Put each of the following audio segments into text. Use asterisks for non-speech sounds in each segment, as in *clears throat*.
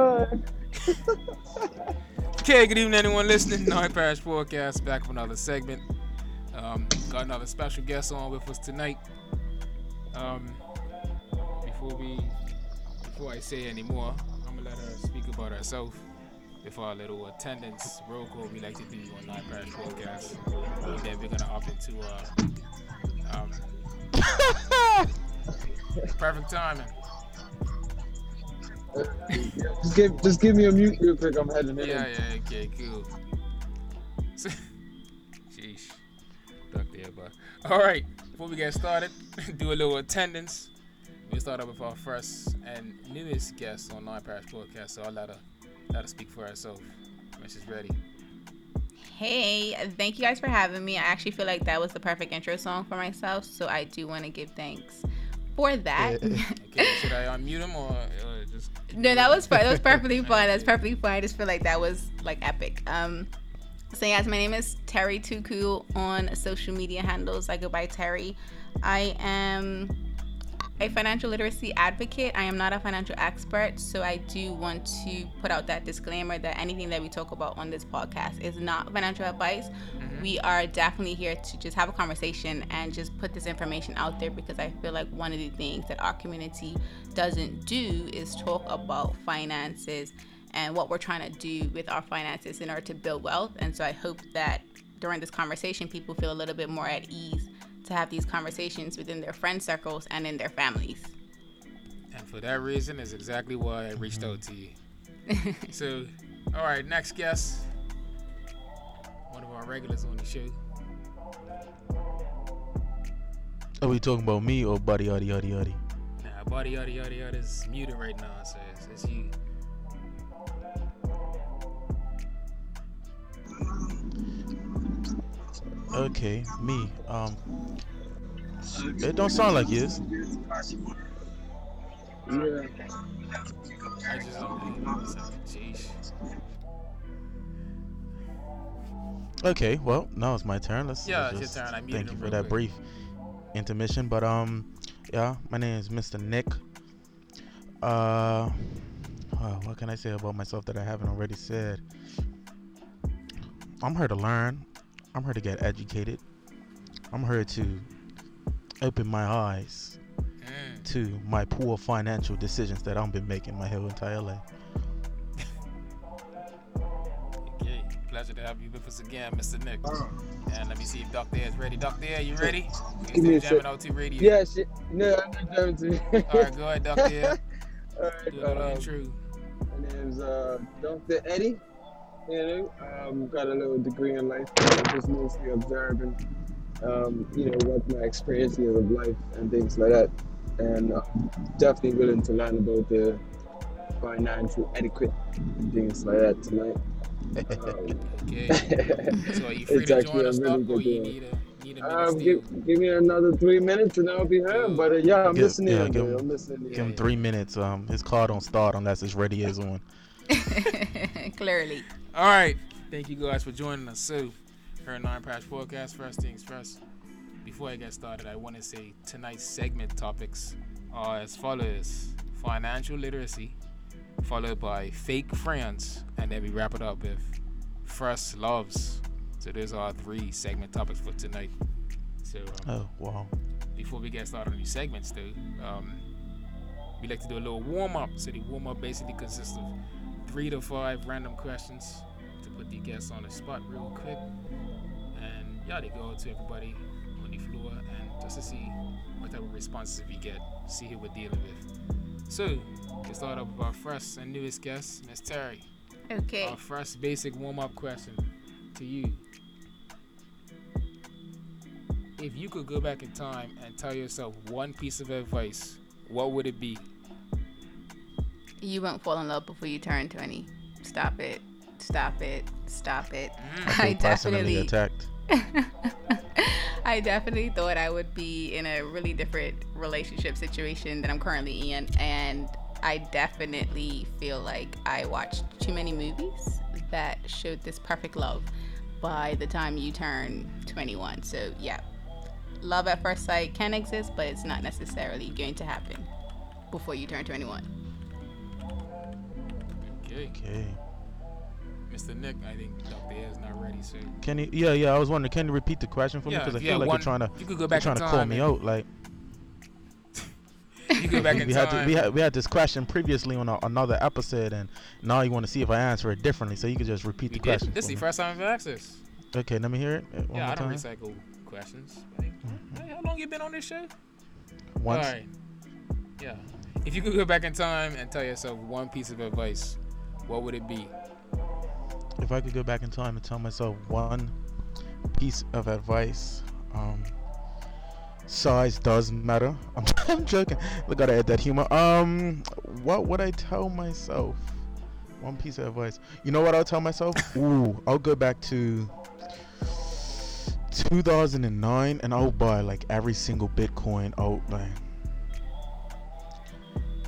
*laughs* Okay, good evening, anyone listening. Nine Parish Podcast back with another segment. Um, got another special guest on with us tonight. Um, before we, before I say any more, I'm gonna let her speak about herself. Before our little attendance roll call we like to do on Nine Parish Podcast, and then we're gonna opt into uh, um, *laughs* perfect timing. Just give just give me a mute real quick. I'm heading in. Yeah, yeah, okay, cool. *laughs* Sheesh. Duck there, but all right. Before we get started, *laughs* do a little attendance. We start off with our first and newest guest on Nine Parish Podcast, so I'll let her let her speak for herself when she's ready. Hey, thank you guys for having me. I actually feel like that was the perfect intro song for myself, so I do want to give thanks for that. *laughs* okay, should I unmute him or, or just? No, that was fun. That was *laughs* perfectly fun. That's perfectly fine. I just feel like that was like epic. Um, so yes, my name is Terry Tuku on social media handles. I go by Terry. I am a financial literacy advocate. I am not a financial expert, so I do want to put out that disclaimer that anything that we talk about on this podcast is not financial advice. Mm-hmm. We are definitely here to just have a conversation and just put this information out there because I feel like one of the things that our community doesn't do is talk about finances and what we're trying to do with our finances in order to build wealth. And so I hope that during this conversation, people feel a little bit more at ease to have these conversations within their friend circles and in their families. And for that reason is exactly why I reached out to you. *laughs* so, all right, next guest, one of our regulars on the show. Are we talking about me or Buddy Uddy Uddy Uddy? Nah, Buddy Uddy Uddy Uddy is muted right now, so it's, it's you. Okay, me. Um, it don't sound like yes. Yeah. I just Okay, well, now it's my turn. Let's. Yeah, let's it's your turn. I thank you for that quick. brief intermission. But um, yeah, my name is Mr. Nick. Uh, uh, what can I say about myself that I haven't already said? I'm here to learn. I'm here to get educated. I'm here to open my eyes Mm. to my poor financial decisions that I've been making my whole entire life. Okay, pleasure to have you with us again, Mr. Nick. And let me see if Dr. is ready. Dr. Air, you ready? You Give me a still jamming sec. out to radio. Yeah, shit. No, I'm not done to. All right, go ahead, Dr. Air. *laughs* All Do a right. little Um, intro. my name's uh, Dr. Eddie. You know, um, got a little degree in life. I'm just mostly observing, um, you know, what my experience is of life and things like that. And uh, definitely willing to learn about the financial etiquette and things like that tonight. Um, Okay. *laughs* So are you free It's to actually join a us, really Doc, or good you need a, need a Um, give, give me another three minutes and I'll be heard. But uh, yeah, I'm Give- listening. yeah, give him- I'm listening. Give him Yeah. three minutes. Um, his car don't start unless his radio is on. *laughs* Clearly. All right. Thank you guys for joining us. So, her Nine Parish Podcast. First things first. Before I get started, I want to say tonight's segment topics are as follows financial literacy, followed by fake friends, and then we wrap it up with first loves. So, those are our three segment topics for tonight. So, um, Oh wow. before we get started on these segments, though, um, we like to do a little warm up. So the warm up basically consists of three to five random questions to put the guests on the spot real quick, and yeah, they go to everybody on the floor and just to see what type of responses we get, see who we're dealing with. So we start off with our first and newest guest, Miss Terry. Okay. Our first basic warm up question to you. If you could go back in time and tell yourself one piece of advice, what would it be? You won't fall in love before you turn 20. Stop it. Stop it. Stop it. Mm. I definitely attacked. *laughs* I definitely thought I would be in a really different relationship situation that I'm currently in and I definitely feel like I watched too many movies that showed this perfect love by the time you turn 21. So, yeah. Love at first sight can exist, but it's not necessarily going to happen before you turn 21. Okay. Okay. Mr. Nick, I think Dr. Air's not ready, so Can you? Yeah, yeah. I was wondering. Can you repeat the question for me? Because I yeah, feel like one- you're trying to you could go you're back trying in to call me out. Like *laughs* You could go back *laughs* in we had time. to, we had we had this question previously on a, another episode, and now you want to see if I answer it differently. So you could just repeat We the did. question. This is the first time I've asked this. Okay, let me hear it. uh, One yeah, I don't time. recycle questions. Mhm. hey, how long you been on this show? Once. All right. Yeah. If you could go back in time and tell yourself one piece of advice, what would it be? If I could go back in time and tell myself one piece of advice, um, size does matter. *laughs* I'm, *laughs* I'm joking. We gotta add that humor. Um, what would I tell myself? One piece of advice. You know what I'll tell myself? *coughs* Ooh, I'll go back to 2009 and I'll buy like every single Bitcoin out like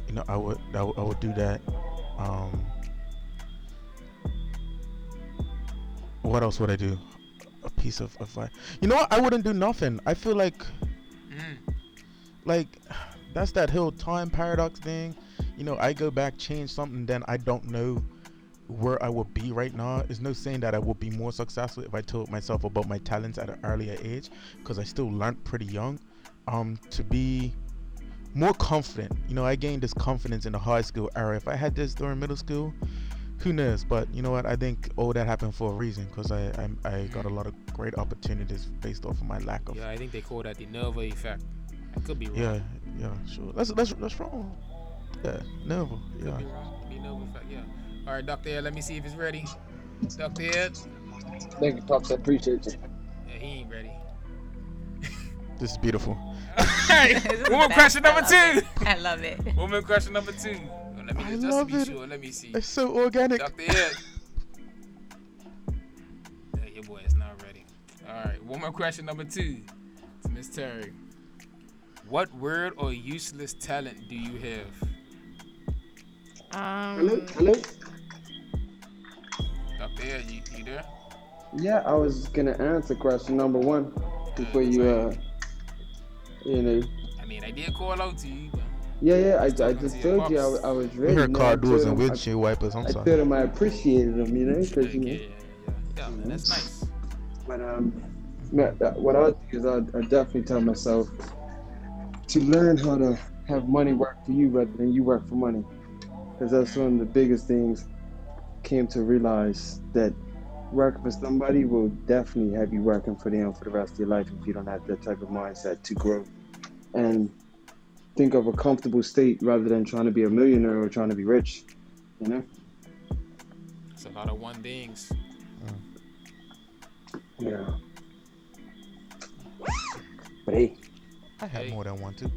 you know I would I would, I would do that um what else would I do? A piece of advice. You know what? I wouldn't do nothing. I feel like Mm. like that's that whole time paradox thing. You know I go back change something then I don't know where I would be right now. Is no saying that I would be more successful if I told myself about my talents at an earlier age because I still learned pretty young. Um to be more confident. You know I gained this confidence in the high school era. If I had this during middle school who knows but you know what I think all that happened for a reason because I, I I got a mm. lot of great opportunities based off of my lack of Yeah, I think they call that the Nova effect. I could be wrong. yeah yeah sure that's that's that's wrong yeah never Could be wrong. The Nova effect. Yeah. All right, Dr. Ed, let me see if it's ready. Dr. Ed. Thank you, Pops. I appreciate you. Yeah, he ain't ready. *laughs* this is beautiful *laughs* All right. Woman bad. question number two. I love it. Woman question number two. Let me I just, just to love be it. sure. Let me see. it's so organic Dr. Ed. Yeah, your boy is not ready. All right. Woman question number two to Miss Terry. What word or useless talent do you have? Hello, Um, hello. Dr. Ed, you, you there? Yeah, I was gonna answer question number one before you, uh, you know. I mean, I did call out to you, but Yeah, yeah. I, I just told you I, pops. wa- I was we ready. heard man. car I doors and him- windshield wipers I'm I sorry told him I appreciated him, you know, yeah, because you know. yeah, yeah, yeah. Yeah, man, that's nice. But um, uh, what I'll do is I'll, I'll definitely tell myself to learn how to have money work for you rather than you work for money, because that's one of the biggest things. Came to realize that working for somebody will definitely have you working for them for the rest of your life if you don't have that type of mindset to grow and think of a comfortable state rather than trying to be a millionaire or trying to be rich. You know? It's a lot of one things. Yeah. But hey. I have Hey. more than one too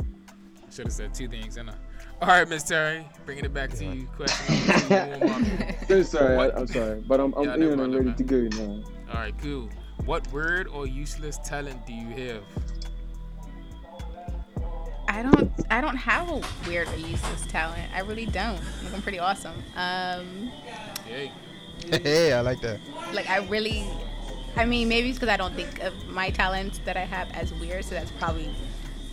I should have said two things, and all right, Miss Terry, bringing it back to you. Question *laughs* number two. warm up. *laughs* I'm sorry, What? I, I'm sorry, but I'm, I'm Yeah, no in and ready to go now. All right, cool. What word or useless talent do you have? I don't. I don't have a weird or useless talent. I really don't. Like, I'm pretty awesome. Um, Hey, *laughs* hey I like that like I really. I mean, maybe it's because I don't think of my talents that I have as weird, so that's probably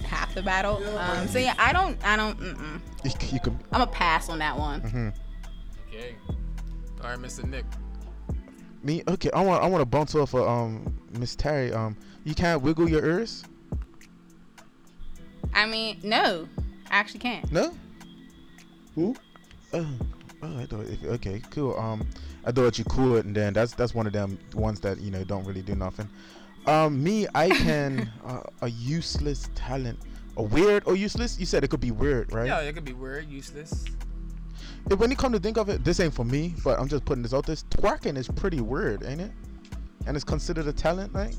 half the battle. Um, so yeah, I don't. I don't. Mm-mm. you, c- you can I'm a pass on that one. mhm. okay. All right, Mr. Nick. Me? Okay, I want I want to bounce off of um Miss Terry. Um, you can't wiggle your ears? I mean, no, I actually can't. No? Who? Oh, oh, I thought. If, okay, cool. Um, I thought you could, and then that's that's one of them ones that you know don't really do nothing. Um, me, I *laughs* can uh, a useless talent, a weird or useless. You said it could be weird, right? Yeah, it could be weird, useless. If- When you come to think of it, this ain't for me, but I'm just putting this out there. Twerking is pretty weird, ain't it? And it's considered a talent, right?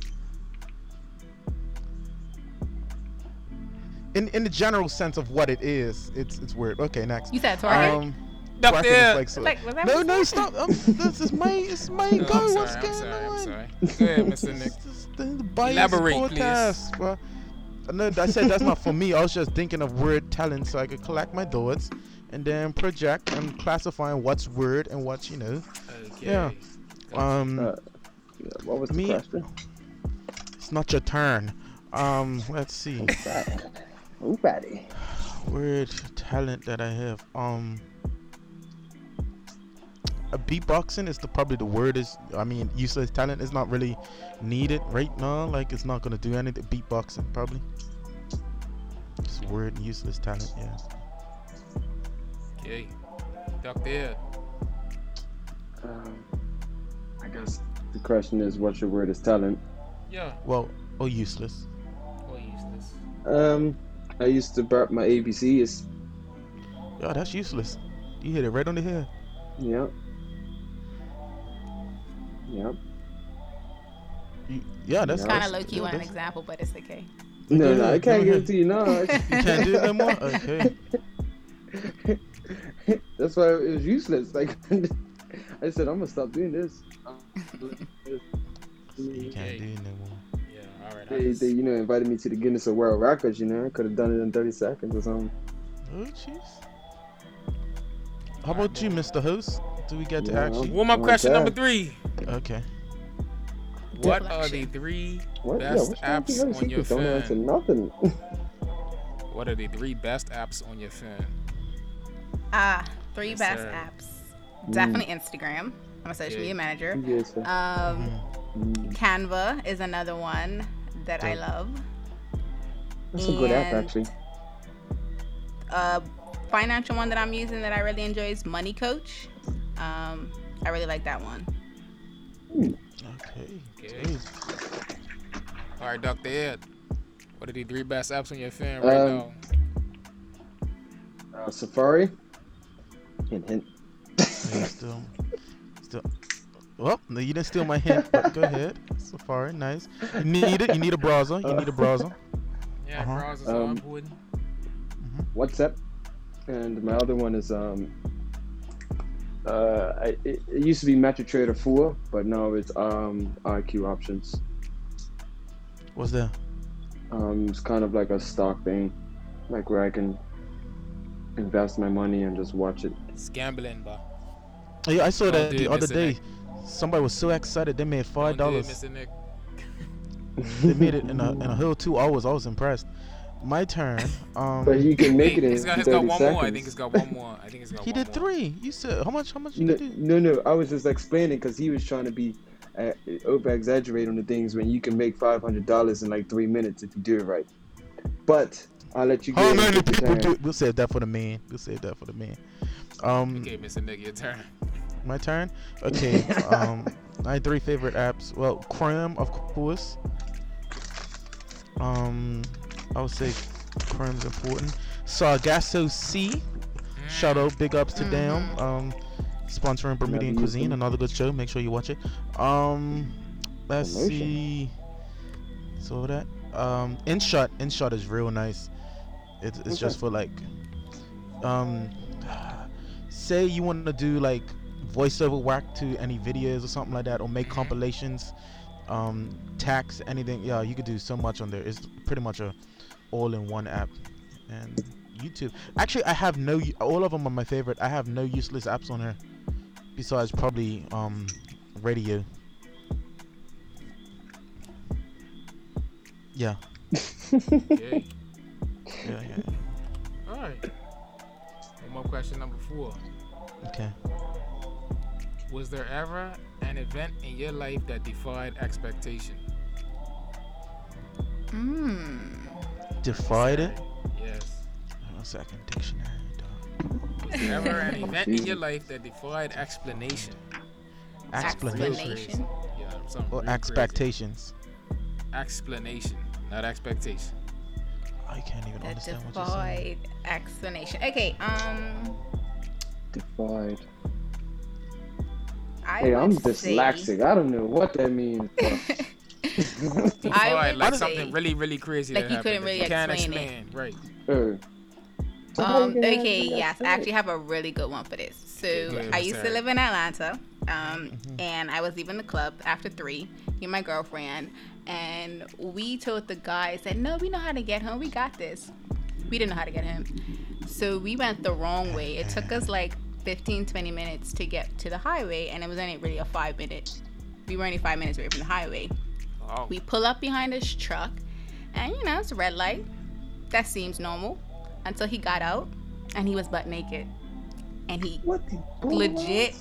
In in the general sense of what it is, it's it's weird. Okay, next. You said twerking. Um, Dr. twerking is like so- like, no, no, you stop. Um, this is my, it's my *laughs* No, go. I'm What's sorry, I'm going sorry, on? I'm sorry. *laughs* Go ahead, Mr. Nick. This is the, the Elaborate, podcast, bro. No, I said that's not for me. I was just thinking of weird talents so I could collect my thoughts and then project and classifying what's weird and what's you know. Okay. Yeah. Um, Uh, what was the Me- question? it's not your turn. Um, let's see. Who fatty? Weird talent that I have. Um, a beatboxing is the probably the word is. I mean, useless talent is not really needed right now. Like it's not gonna do anything. Beatboxing probably. Just word useless talent. Yeah. Okay. Dr. Um, I guess the question is, what's your word is talent? Yeah. Well, or useless. Or useless. Um, I used to burp my ABCs. Yo, that's useless. You hit it right on the head. Yep. Yep. You, yeah, that's Kind of low key yeah, want an example, but it's okay. No, no, I can't go give it to you. No, *laughs* You can't do it no more. Okay. *laughs* that's why it was useless. Like *laughs* I said, I'm gonna stop doing this. You can't do it no more. They, just- they, you know, invited me to the Guinness of World Records. You know, I could have done it in 30 seconds or something. Oh, jeez. How about you, Mr. Host? Do we get to Yeah, actually? Warm up question number three. Okay. What are the three What? Best yeah, what's wrong with apps you? on your Don't answer phone. nothing. what are the three best apps on your phone? Ah, three Yes, best sir. apps. Definitely Instagram. I'm a social Yeah. media manager. yes, sir. Um, Mm, Canva is another one that I love. That's a good app, actually. A financial one that I'm using that I really enjoy is Money Coach. Um, I really like that one. Okay. Okay. All right, Dr. Ed. What are the three best apps on your phone right Um, now? Uh, Safari. Hint, hint. Yeah, still, still. Well, no, you didn't steal my hint, but go *laughs* ahead. Safari, nice. You need it. You need a browser. You need a browser. *laughs* Yeah, uh-huh. browsers are Um, important. WhatsApp. And my other one is um. Uh, I, it, it used to be MetaTrader 4, but now it's um IQ options. What's that? Um, it's kind of like a stock thing, like where I can invest my money and just watch it. It's gambling, but yeah, I saw Don't that the other day. Nick. Somebody was so excited they made five Don't do it, dollars. *laughs* They made it in a in a whole two hours. I was impressed. My turn. Um, But you can make it in it's got, 30 it's got one seconds. more. I think it's got one more. I think it's got *laughs* he one did more. three. You said how much? How much No, did you do? no, no. I was just explaining because he was trying to be uh, over exaggerate on the things when you can make five hundred dollars in like three minutes if you do it right. But I'll let you. How go many people turn. do? We'll save that for the man. We'll save that for the man. Um, Okay, Mr. Nick, your turn. My turn. Okay. *laughs* um, my three favorite apps. Well, Chrome, of course. Um, I would say Chrome's important. Sargasso Sea. Shout out, big ups to them. Mhm. Um, sponsoring Bermudian Never Cuisine, them. another good show. Make sure you watch it. Um, let's Promotion. see. So that um, InShot, InShot is real nice. It's it's just for like, um, *sighs* say you want to do like voiceover work to any videos or something like that, or make Mhm. compilations, um, tax anything. Yeah, you could do so much on there. It's pretty much a all-in-one app. And YouTube. Actually, I have no. All of them are my favorite. I have no useless apps on here, besides probably um, radio. *laughs* Yeah, yeah, yeah. All right. One more question, number four. Okay. Was there ever an event in your life that defied expectation? Mmm. Defied it. Yes. One second. Dictionary. dog. Was there ever an *laughs* event in your life that defied explanation? Explanation. Explanation. Yeah, something Or real crazy. expectations. Explanation, not expectation. I can't even That understand what you're saying. defied explanation. Okay. Um. Defied. I Hey, I'm would say- dyslexic. I don't know what that means. Defied, *laughs* *laughs* I would like say- something really, really crazy. Like that you happened couldn't that really can't explain it. Right. Uh, so Um, okay, yes, I actually have a really good one for this. So Okay, I Miss used to live in Atlanta, um, and I was leaving the club after three. You and my girlfriend, and we told the guy, said, "No, we know how to get home. We got this." We didn't know how to get home, so we went the wrong way. It took us like 15, 20 minutes to get to the highway, and it was only really a five minute. We were only five minutes away from the highway. Oh, We pull up behind his truck, and you know, it's a red light. That seems normal until he got out and he was butt naked. And he What legit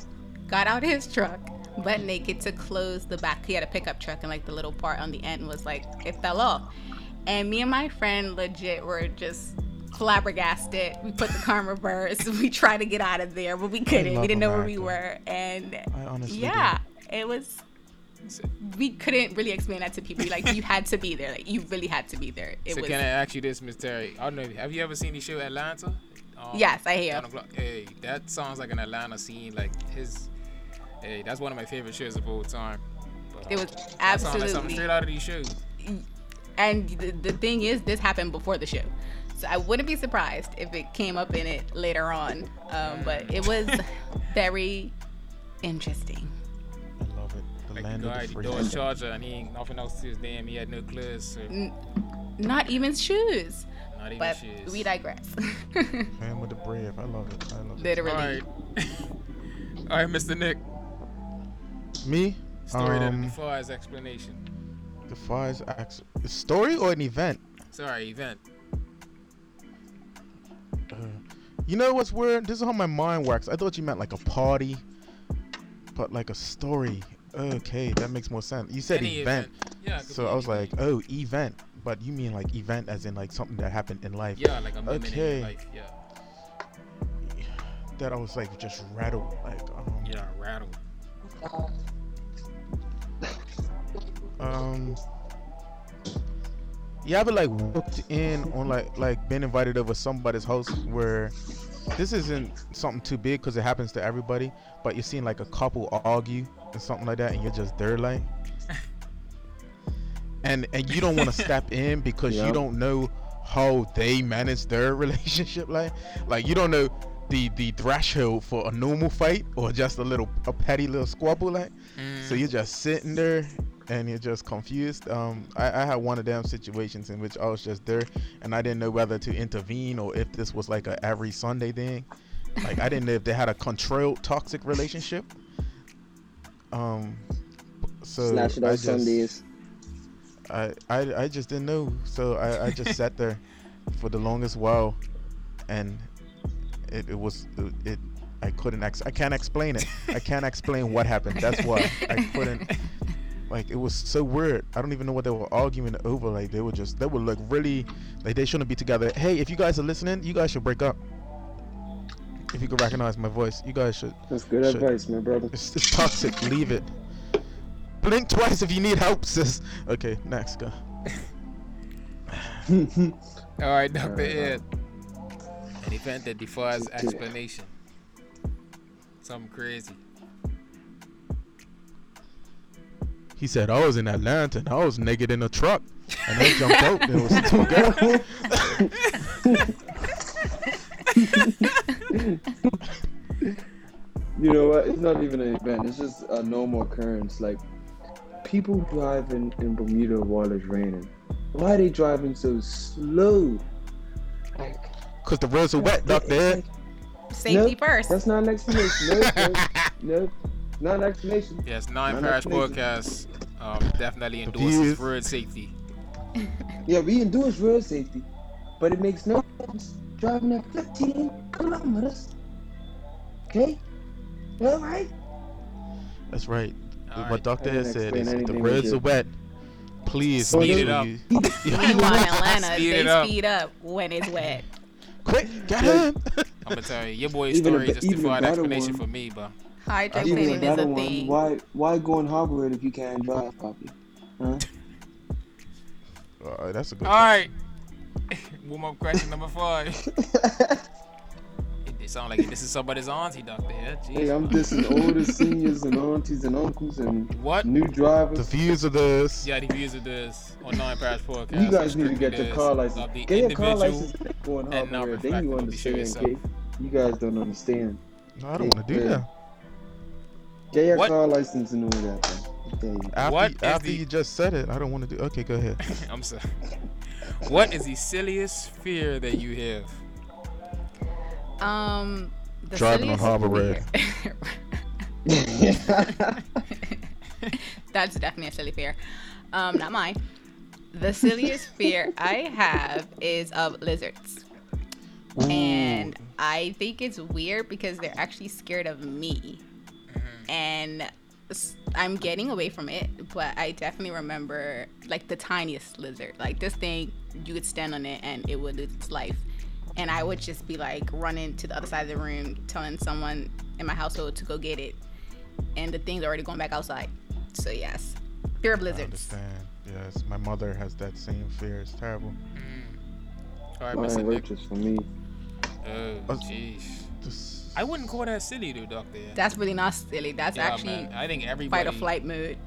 got out his truck, butt naked, to close the back. He had a pickup truck, and like the little part on the end was like it fell off. And me and my friend legit were just flabbergasted. We put the car in reverse. *laughs* We tried to get out of there, but we couldn't. We didn't know where we were, and I honestly do. yeah, it was. We couldn't really explain that to people. Like you had to be there. Like you really had to be there. It so was. can I ask you this, Miss Terry? I don't know. Have you ever seen the show Atlanta? Um, Yes, I hear. Nine o'clock. Hey, that sounds like an Atlanta scene. Like his. Hey, that's one of my favorite shows of all time. But, It was that sounds like something absolutely. straight out of these shows. And the, the thing is, this happened before the show. So I wouldn't be surprised if it came up in it later on. Um, but it was *laughs* very interesting. I love it. The Like land the of guy, the the free. Dodge Charger, and he ain't nothing else to his name. He had no clothes, so N- Not even shoes. not even But shoes. we digress. *laughs* Man with the brave. I love it. I love it. Literally. All right, *laughs* all right, Mr. Nick. Me? Story that Um, defies explanation. defies acts. A story or an event? Sorry, event. Uh, you know what's weird? This is how my mind works. I thought you meant like a party, but like a story. Okay, that makes more sense. You said Any event, Yeah. so I was anything. like, oh, event. But you mean like event as in like something that happened in life? Yeah, like a moment Okay. your life. Yeah. That I was like just rattled. Like, um, Yeah, rattle. um, you ever like walked in on like like been invited over somebody's house where this isn't something too big because it happens to everybody, but you're seeing like a couple argue and something like that, and you're just there like, *laughs* and and you don't want to step in because Yeah. you don't know how they manage their *laughs* relationship like like you don't know the the threshold for a normal fight or just a little a petty little squabble like so Mm. you're just sitting there and you're just confused. Um, I, I had one of them situations in which I was just there and I didn't know whether to intervene or if this was like a every Sunday thing. Like I didn't know if they had a controlled toxic relationship. Um, so Snatch it I just, Sundays. I, I I just didn't know. So I, I just sat there for the longest while, and it, it was it, it I couldn't ex- I can't explain it. I can't explain what happened. That's why I couldn't. Like it was so weird. I don't even know what they were arguing over. Like they were just they were like really like they shouldn't be together. Hey, if you guys are listening, you guys should break up. If you could recognize my voice, you guys should. That's good Shit. advice, my brother. It's, it's toxic. Leave it. Blink twice if you need help, sis. Okay, next go. *laughs* All right, Dr. Alright, Ed. An event that defies explanation. Something crazy. He said I was in Atlanta and I was naked in a truck, and I jumped out. There was two *laughs* girls. *laughs* You know what? It's not even an event. It's just a normal occurrence. Like people driving in Bermuda while it's raining. Why are they driving so slow? Like, Cause the roads are wet, Doctor Ed. Safety Nope, first. that's not an explanation. Nope, nope, *laughs* no, not an explanation. Yes, Nine Not Parish explanation. Podcast um, definitely Confused. endorses road safety. *laughs* Yeah, we endorse road safety, but it makes no sense driving at 15 kilometers. Okay? All right? That's right. All what right. Doctor I said is if the roads did. are wet. Please *laughs* Speed it up. you- Meanwhile, in Atlanta, Speed they up. speed up when it's wet. Quick, get him. I'm gonna tell you, your boy's Even story a- just even a defied better explanation one. for me, but Hydro Even cleaning is another a one, thing. why why go and harbor it if you can't drive properly? Huh? *laughs* Uh, that's a good. all right. Warm *laughs* up question number five. *laughs* It, it sounds like this is somebody's auntie, Doctor Ed. Jeez. Hey, I'm dissing older seniors and aunties and uncles and What? new drivers. The views of this. Yeah, the views of this on Nine Parish Podcast. You guys need to get your car license. the Get your car individual. license and go and and harbor it. Then you reflective of the show understand, itself. okay? You guys don't understand. No, I don't want to do that. Get your What? car license and all that. Man. I. After, What you- after the- you just said it, I don't want to do. Okay, go ahead. *laughs* I'm sorry. What is the silliest fear that you have? Um, the Driving on silliest Harbor Road. *laughs* That's definitely a silly fear. Um, not mine. The silliest fear I have is of lizards. And I think it's weird because they're actually scared of me. And I'm getting away from it, but I definitely remember like the tiniest lizard. Like this thing, you could stand on it and it would lose its life. And I would just be like running to the other side of the room, telling someone in my household to go get it. And the thing's already going back outside. So yes, fear of I lizards. understand. Yes, my mother has that same fear. It's terrible. All right, Flying Mr. Nick. for me. Oh, Uh, jeez. Just, I wouldn't call that silly, though, Doctor. That's really not silly. That's yeah, actually man. I think everybody. fight or flight mode.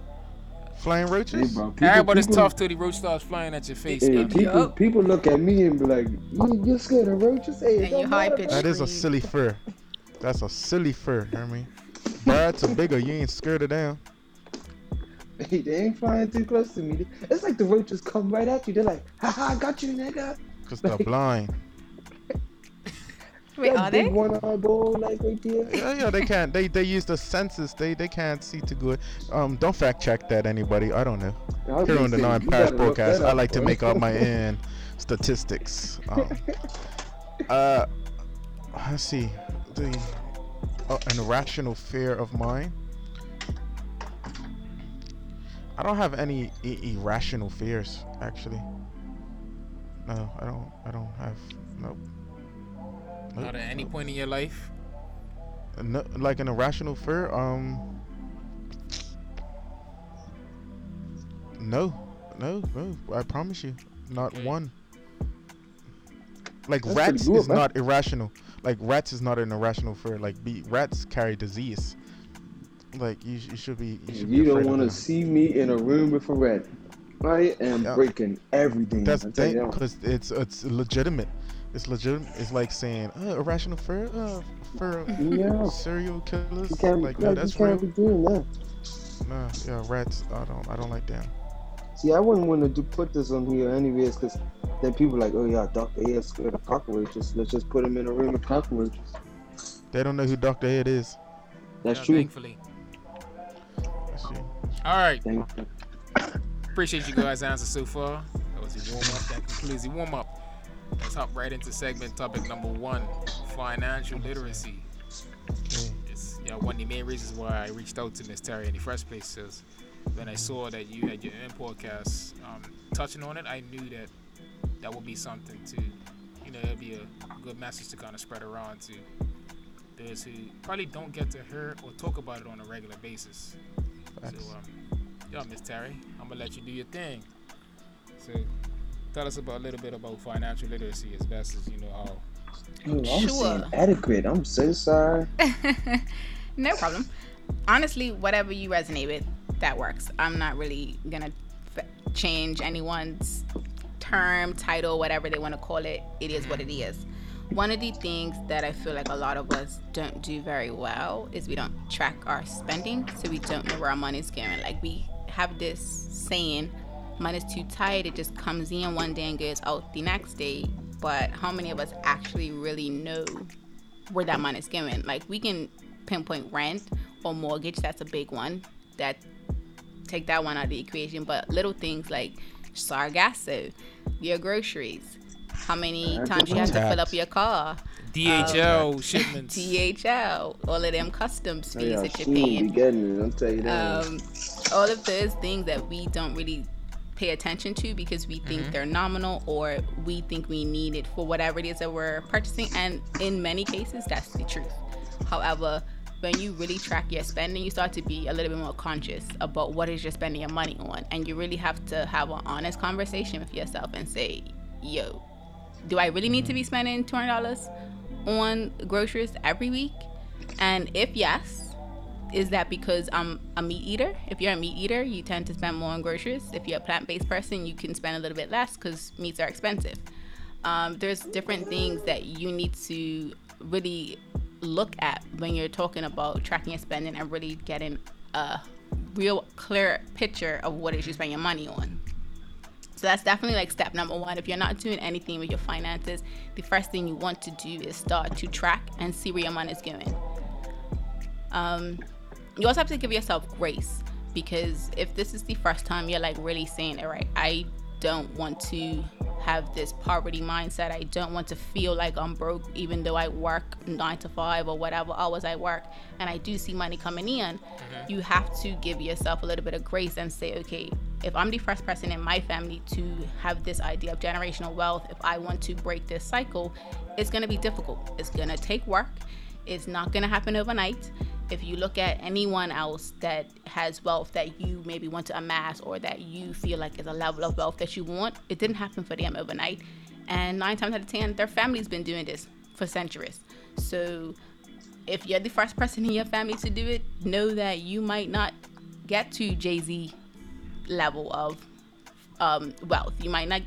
flying Hey, roaches? bro, people, Everybody's people, tough till the roach starts flying at your face, Hey, people, Yup. people look at me and be like, you, "You're scared of roaches?" Hey, it And don't you high matter, pitch. That is a Scream. silly fear. That's a silly fear, hear me? Birds are bigger, you ain't scared of them. *laughs* Hey, they ain't flying too close to me. It's like the roaches come right at you. They're like, "Haha, I got you, nigga." Because *laughs* they're blind. Wait, that are big they? one eyeball, like right there. Yeah, yeah, they can't. They they use the senses. They they can't see too good. Um, don't fact check that anybody. I don't know. I Here on the say, non you pass broadcast, that I up, like to bro. make up my *laughs* own statistics. Um, *laughs* uh, let's see. The uh, an irrational fear of mine. I don't have any I- irrational fears, actually. No, I don't. I don't have. Nope. Nope, Not at any point in your life. No, like an irrational fear. Um. No, no, no. I promise you, not Okay. one. Like That's rats good, is man. not irrational. Like rats is not an irrational fear. Like be, rats carry disease. Like you, you should be. You, should be don't want to see me in a room with a rat. I am Yeah. breaking everything. That's I the tell you thing, that. because it's it's legitimate. It's legitimate. It's like saying uh, irrational fear, uh, for Yeah. serial killers. Like yeah, no, that's real. that. Nah, yeah, rats. I don't. I don't like them. See, I wouldn't want to do put this on here anyways, because then people like, oh yeah, Doctor A is scared of cockroaches. Let's just put him in a room with cockroaches. They don't know who Doctor Ed is. That's Yeah, true. Thankfully. That's true. All right. Thank you. Appreciate you guys' answers so far. That was the warm up. That concludes the warm up. Let's hop right into segment topic number one financial literacy. Okay. It's yeah, one of the main reasons why I reached out to Miss Terry in the first place is when I saw that you had your own podcast um, touching on it, I knew that that would be something to, you know, it'd be a good message to kind of spread around to those who probably don't get to hear or talk about it on a regular basis. Facts. So, um, yeah, Miss Terry, I'm gonna let you do your thing. So, tell us about a little bit about financial literacy as best as you know how. Oh, I'm Sure. saying adequate. I'm so sorry. *laughs* no problem. Honestly, whatever you resonate with, that works. I'm not really gonna f- change anyone's term, title, whatever they want to call it. It is what it mm-hmm. is. One of the things that I feel like a lot of us don't do very well is we don't track our spending, so we don't know where our money's going. Like we have this saying, money's too tight, it just comes in one day and goes out the next day. But how many of us actually really know where that money's going? Like we can pinpoint rent or mortgage, that's a big one. That take that one out of the equation. But little things like Sargasso, your groceries, how many times you have to fill up your car, DHL shipments. *laughs* DHL, all of them customs Oh, fees that you're will paying. getting. I'll tell you that. Um, all of those things that we don't really pay attention to because we think mm-hmm. they're nominal or we think we need it for whatever it is that we're purchasing. And in many cases, that's the truth. However, when you really track your spending, you start to be a little bit more conscious about what is you're spending your money on. And you really have to have an honest conversation with yourself and say, yo, do I really need to be mm-hmm. spending $200 on groceries every week? And if yes, is that because I'm a meat eater? If you're a meat eater, you tend to spend more on groceries. If you're a plant based person, you can spend a little bit less because meats are expensive. Um, there's different things that you need to really look at when you're talking about tracking your spending and really getting a real clear picture of what it is you spend your money on. So that's definitely like step number one. If you're not doing anything with your finances, the first thing you want to do is start to track and see where your money is going. Um, you also have to give yourself grace because if this is the first time you're like really saying, it right, I don't want to have this poverty mindset. I don't want to feel like I'm broke, even though I work nine to five or whatever hours I work, and I do see money coming in. Mhm. You have to give yourself a little bit of grace and say, okay, if I'm the first person in my family to have this idea of generational wealth, if I want to break this cycle, it's going to be difficult. It's going to take work. It's not going to happen overnight. If you look at anyone else that has wealth that you maybe want to amass or that you feel like is a level of wealth that you want, it didn't happen for them overnight. And nine times out of ten, their family's been doing this for centuries. So if you're the first person in your family to do it, know that you might not get to Jay Z level of um, wealth. You might not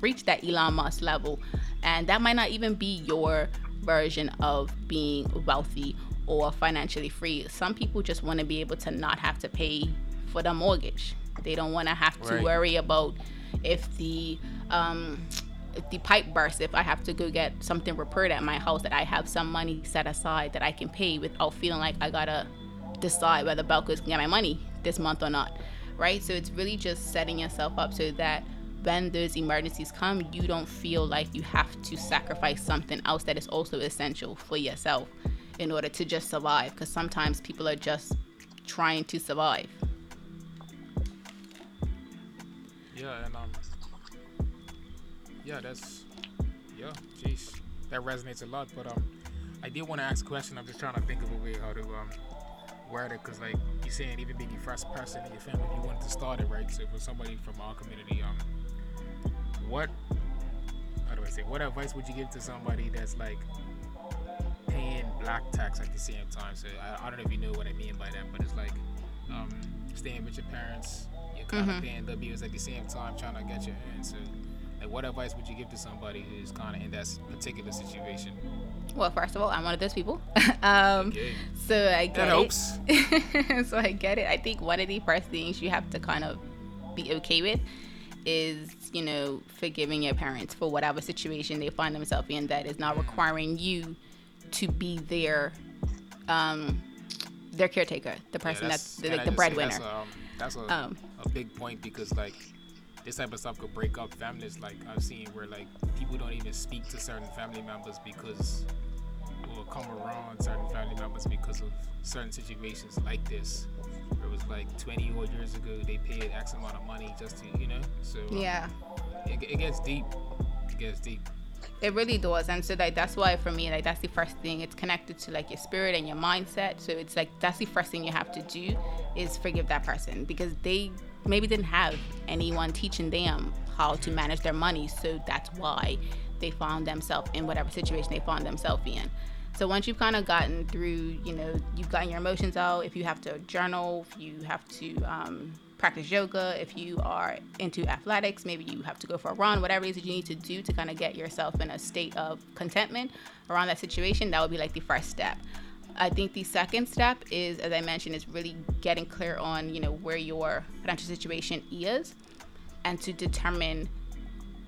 reach that Elon Musk level, and that might not even be your version of being wealthy or financially free. Some people just want to be able to not have to pay for the mortgage. They don't want to have to Right. worry about if the um, if the pipe bursts. If I have to go get something repaired at my house, that I have some money set aside that I can pay without feeling like I gotta decide whether Belco's can get my money this month or not. Right? So it's really just setting yourself up so that when those emergencies come, you don't feel like you have to sacrifice something else that is also essential for yourself in order to just survive. Because sometimes people are just trying to survive. Yeah, and um, yeah, that's yeah, jeez, that resonates a lot. But um, I did want to ask a question. I'm just trying to think of a way how to um word it, cause like you're saying, even being the first person in your family, you wanted to start it, right? So for somebody from our community, um, what how do I say? What advice would you give to somebody that's like paying black tax at the same time? So I, I don't know if you know what I mean by that, but it's like um, staying with your parents, you're kind Mhm. of paying the bills at the same time, trying to get your hands. So, like, what advice would you give to somebody who's kind of in that particular situation? Well, first of all, I'm one of those people. *laughs* um, Okay, so I get that it. helps. *laughs* so I get it. I think one of the first things you have to kind of be okay with is, you know, forgiving your parents for whatever situation they find themselves in that is not requiring you to be their um their caretaker, the person Yeah, that's, the, like the breadwinner. That's, a, um, that's a, Um, a big point because like this type of stuff could break up families. Like I've seen where like people don't even speak to certain family members because or come around certain family members because of certain situations like this. It was like 20 odd years ago they paid X amount of money just to you know. So um, yeah. it, it gets deep. It gets deep. It really does, and so like that's why for me, like that's the first thing. It's connected to like your spirit and your mindset. So it's like that's the first thing you have to do is forgive that person because they maybe didn't have anyone teaching them how to manage their money. So that's why they found themselves in whatever situation they found themselves in. So once you've kind of gotten through, you know, you've gotten your emotions out. If you have to journal, if you have to um, practice yoga, if you are into athletics, maybe you have to go for a run, whatever it is that you need to do to kind of get yourself in a state of contentment around that situation, that would be like the first step. I think the second step is, as I mentioned, is really getting clear on, you know, where your financial situation is and to determine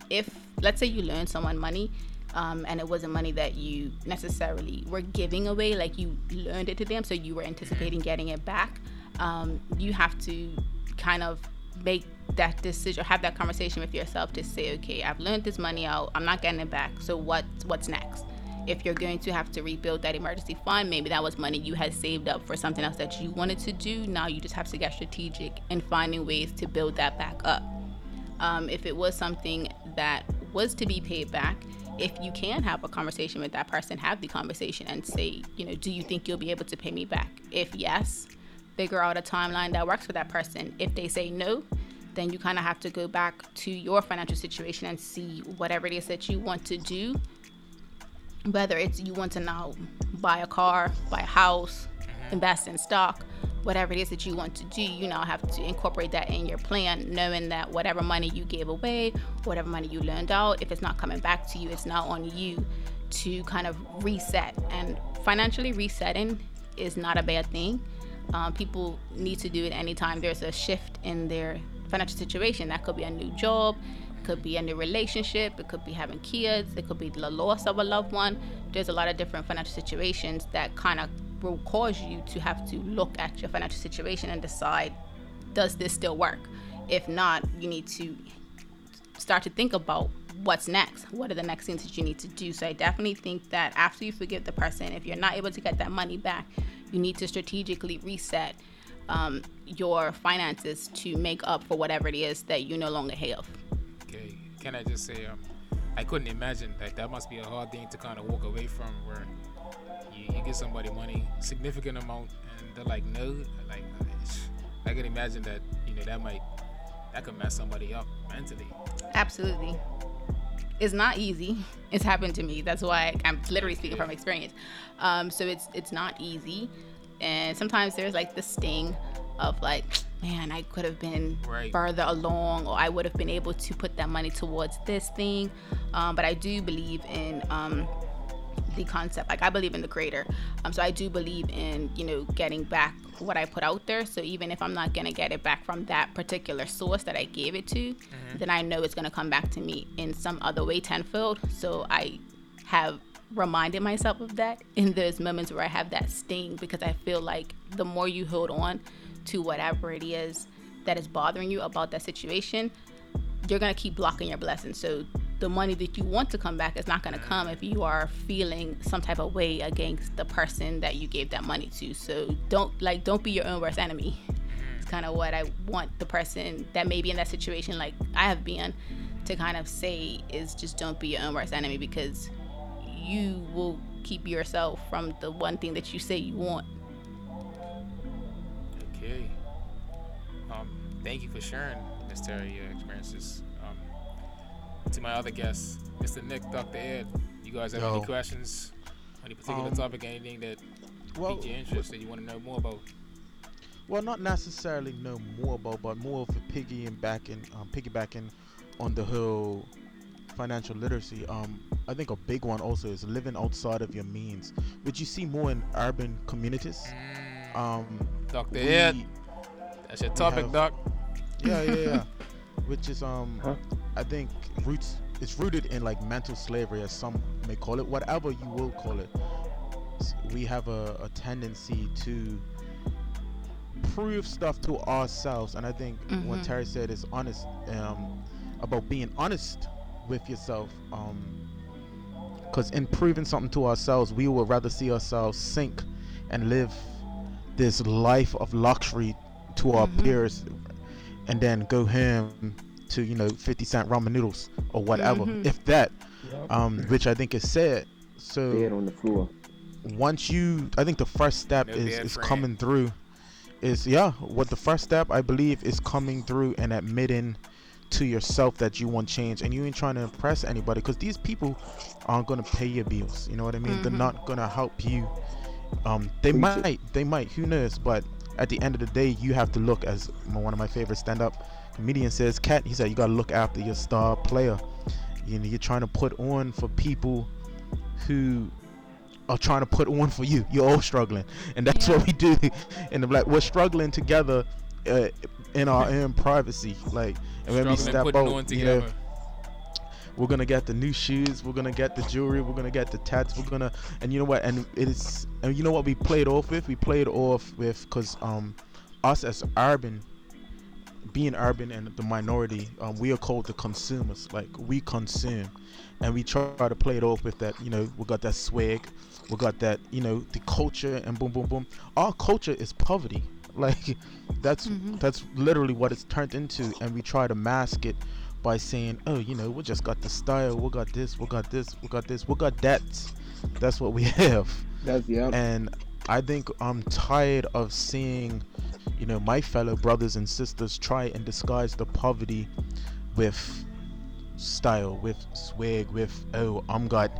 if, let's say you loan someone money um, and it wasn't money that you necessarily were giving away, like you loaned it to them, so you were anticipating getting it back, um, you have to kind of make that decision, or have that conversation with yourself to say, okay, I've loaned this money out, I'm not getting it back, so what, what's next? If you're going to have to rebuild that emergency fund, maybe that was money you had saved up for something else that you wanted to do. Now you just have to get strategic in finding ways to build that back up. Um, if it was something that was to be paid back, if you can have a conversation with that person, have the conversation and say, you know, do you think you'll be able to pay me back? If yes, figure out a timeline that works for that person. If they say no, then you kind of have to go back to your financial situation and see whatever it is that you want to do. Whether it's you want to now buy a car, buy a house, mm-hmm. invest in stock, whatever it is that you want to do, you now have to incorporate that in your plan, knowing that whatever money you gave away, whatever money you learned out, if it's not coming back to you, it's now on you to kind of reset. And financially resetting is not a bad thing. Um, people need to do it anytime there's a shift in their financial situation. That could be a new job, could be a new relationship, it could be having kids, it could be the loss of a loved one. There's a lot of different financial situations that kind of will cause you to have to look at your financial situation and decide does this still work? If not, you need to start to think about what's next? What are the next things that you need to do? So I definitely think that after you forgive the person, if you're not able to get that money back, you need to strategically reset um, your finances to make up for whatever it is that you no longer have. Okay. Can I just say, um, I couldn't imagine that that must be a hard thing to kind of walk away from, where you, you get somebody money, significant amount, and they're like, no, like I can imagine that you know that might that could mess somebody up mentally. Absolutely. It's not easy. It's happened to me. That's why I'm literally speaking from experience. Um, so it's it's not easy, and sometimes there's like the sting of like, man, I could have been Right. further along, or I would have been able to put that money towards this thing. Um, but I do believe in um, the concept. Like I believe in the creator. Um, so I do believe in you know getting back what I put out there. So even if I'm not gonna get it back from that particular source that I gave it to, then I know it's gonna come back to me in some other way tenfold. So I have reminded myself of that in those moments where I have that sting because I feel like the more you hold on to whatever it is that is bothering you about that situation, you're gonna keep blocking your blessings. So the money that you want to come back is not gonna come if you are feeling some type of way against the person that you gave that money to. So don't like don't be your own worst enemy. It's kind of what I want the person that may be in that situation, like I have been, to kind of say is just don't be your own worst enemy because you will keep yourself from the one thing that you say you want. Okay. Um, thank you for sharing, Miss Terry, your experiences. To my other guests, Mr. Nick, Dr. Ed, you guys have any Yo. questions? Any particular Um, topic, anything that Well, piqued your interest that you want to know more about? well, not necessarily know more about, but more of a piggy and backing, um, piggybacking on the whole financial literacy. Um, I think a big one also is living outside of your means, which you see more in urban communities. Mm, Um, Dr. we- Ed, that's your topic, have- Doc. yeah, yeah, yeah. *laughs* Which is um, Huh? I think roots. It's rooted in like mental slavery, as some may call it, whatever you will call it. We have a, a tendency to prove stuff to ourselves, and I think what Mhm. Terry said is honest um, about being honest with yourself. Um, because in proving something to ourselves, we would rather see ourselves sink and live this life of luxury to our Mhm. peers and then go ham to you know 50 cent ramen noodles or whatever Mhm. if that um which i think is sad so Dead on the floor. once you i think the first step No is is friend. coming through is yeah what the first step i believe is coming through and admitting to yourself that you want change and you ain't trying to impress anybody because these people aren't gonna pay your bills you know what i mean they're Mhm. not gonna help you um they Preach it. might they might who knows but at the end of the day you have to look as one of my favorite stand-up comedians says cat he said you gotta look after your star player you know you're trying to put on for people who are trying to put on for you. You're all struggling, and that's what we do. in the black. we're struggling together uh, in our own privacy. Like, and when we step out, you know, we're gonna get the new shoes. We're gonna get the jewelry. We're gonna get the tats. We're gonna, and you know what? And it is, and you know what? We played off with. We played off with because um, us as urban, being urban and the minority, um, we are called the consumers. Like we consume, and we try to play it off with that. You know, we got that swag. We got that. You know, the culture and boom, boom, boom. Our culture is poverty. *laughs* Like that's Mhm. that's literally what it's turned into, and we try to mask it by saying, "Oh, you know, we just got the style. We got this. We got this. We got this. We got that." That's what we *laughs* have. That's yeah. And I think I'm tired of seeing, you know, my fellow brothers and sisters try and disguise the poverty with style, with swag, with oh, I'm got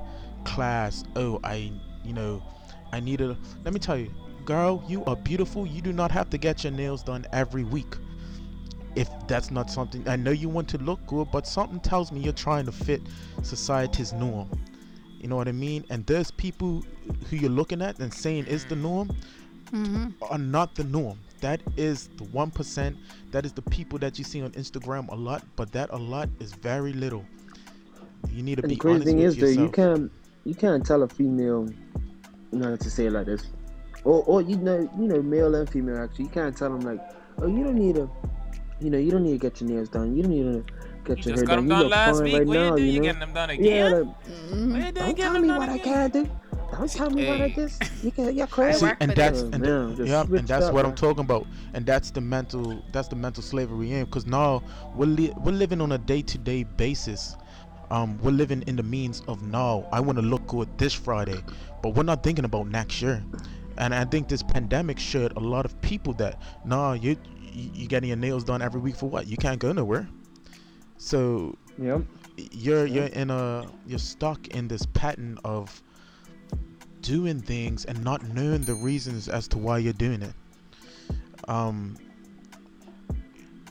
class. Oh, I, you know, I need a. Let me tell you, girl, you are beautiful. You do not have to get your nails done every week. If that's not something, I know you want to look good, but something tells me you're trying to fit society's norm. You know what I mean? And there's people who you're looking at and saying is the norm Mm-hmm. are not the norm. That is the one percent. That is the people that you see on Instagram a lot, but that a lot is very little. You need to And be the crazy honest thing with is, though, yourself. you can't you can't tell a female, you know, to say it like this, or or you know, you know, male and female actually, you can't tell them like, oh, you don't need to, you know, you don't need to get your nails done. You don't need to. Got You your just hair got done. them You done last week. right what you now, do? you You know? getting them done Yeah, again? like, Mhm. What you doing don't tell them me done what I can't do. Don't tell me what I Hey. just. You can, you're crazy. See, work and for that's and, Yeah, yeah, and that's up, what I'm talking about, and that's the mental that's the mental slavery in because now we're li- we're living on a day to day basis. Um, we're living in the means of now. I want to look good this Friday, but we're not thinking about next year. And I think this pandemic showed a lot of people that nah, you you you getting your nails done every week for what? You can't go nowhere. So Yep. you're Yeah. you're in a you're stuck in this pattern of doing things and not knowing the reasons as to why you're doing it um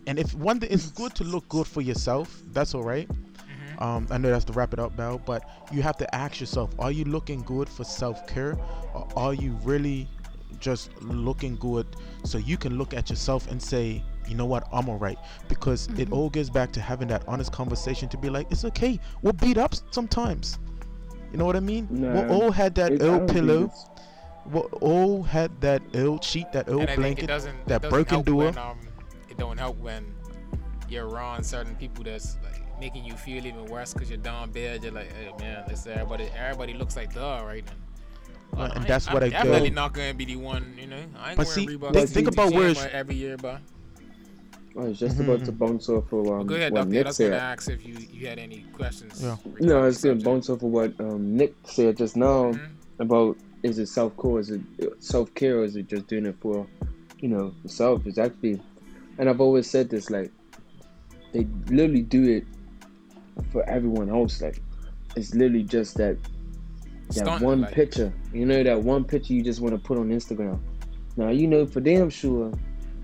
and if one thing it's *laughs* good to look good for yourself that's all right Mhm. um i know that's to wrap it up Bell. but you have to ask yourself are you looking good for self-care or are you really just looking good so you can look at yourself and say you know what i'm all right because it Mhm. all goes back to having that honest conversation to be like it's okay we'll beat up sometimes you know what i mean we all had that It- I ill pillow we all had that ill sheet that ill And I think it blanket it that doesn't broken help door. When, um, it don't help when you're around certain people that's like making you feel even worse because you're down bad. You're like, hey man, this everybody, everybody looks like dog right now. Uh, Well, and I- that's what I I'm go- not gonna be the one, you know. I ain't But wearing see, Reebok think- think about where every year, but I was just about to mhm. bounce off of um, go ahead, what Doctor. Nick I was gonna ask if you you had any questions. Yeah. No, I the was gonna bounce off of what um, Nick said just now Mhm. about is it self care, is it self care, or is it just doing it for, you know, yourself? It's actually, and I've always said this like, they literally do it for everyone else. Like, it's literally just that that Stunting, one like- picture. You know, that one picture you just want to put on Instagram. Now you know for damn sure,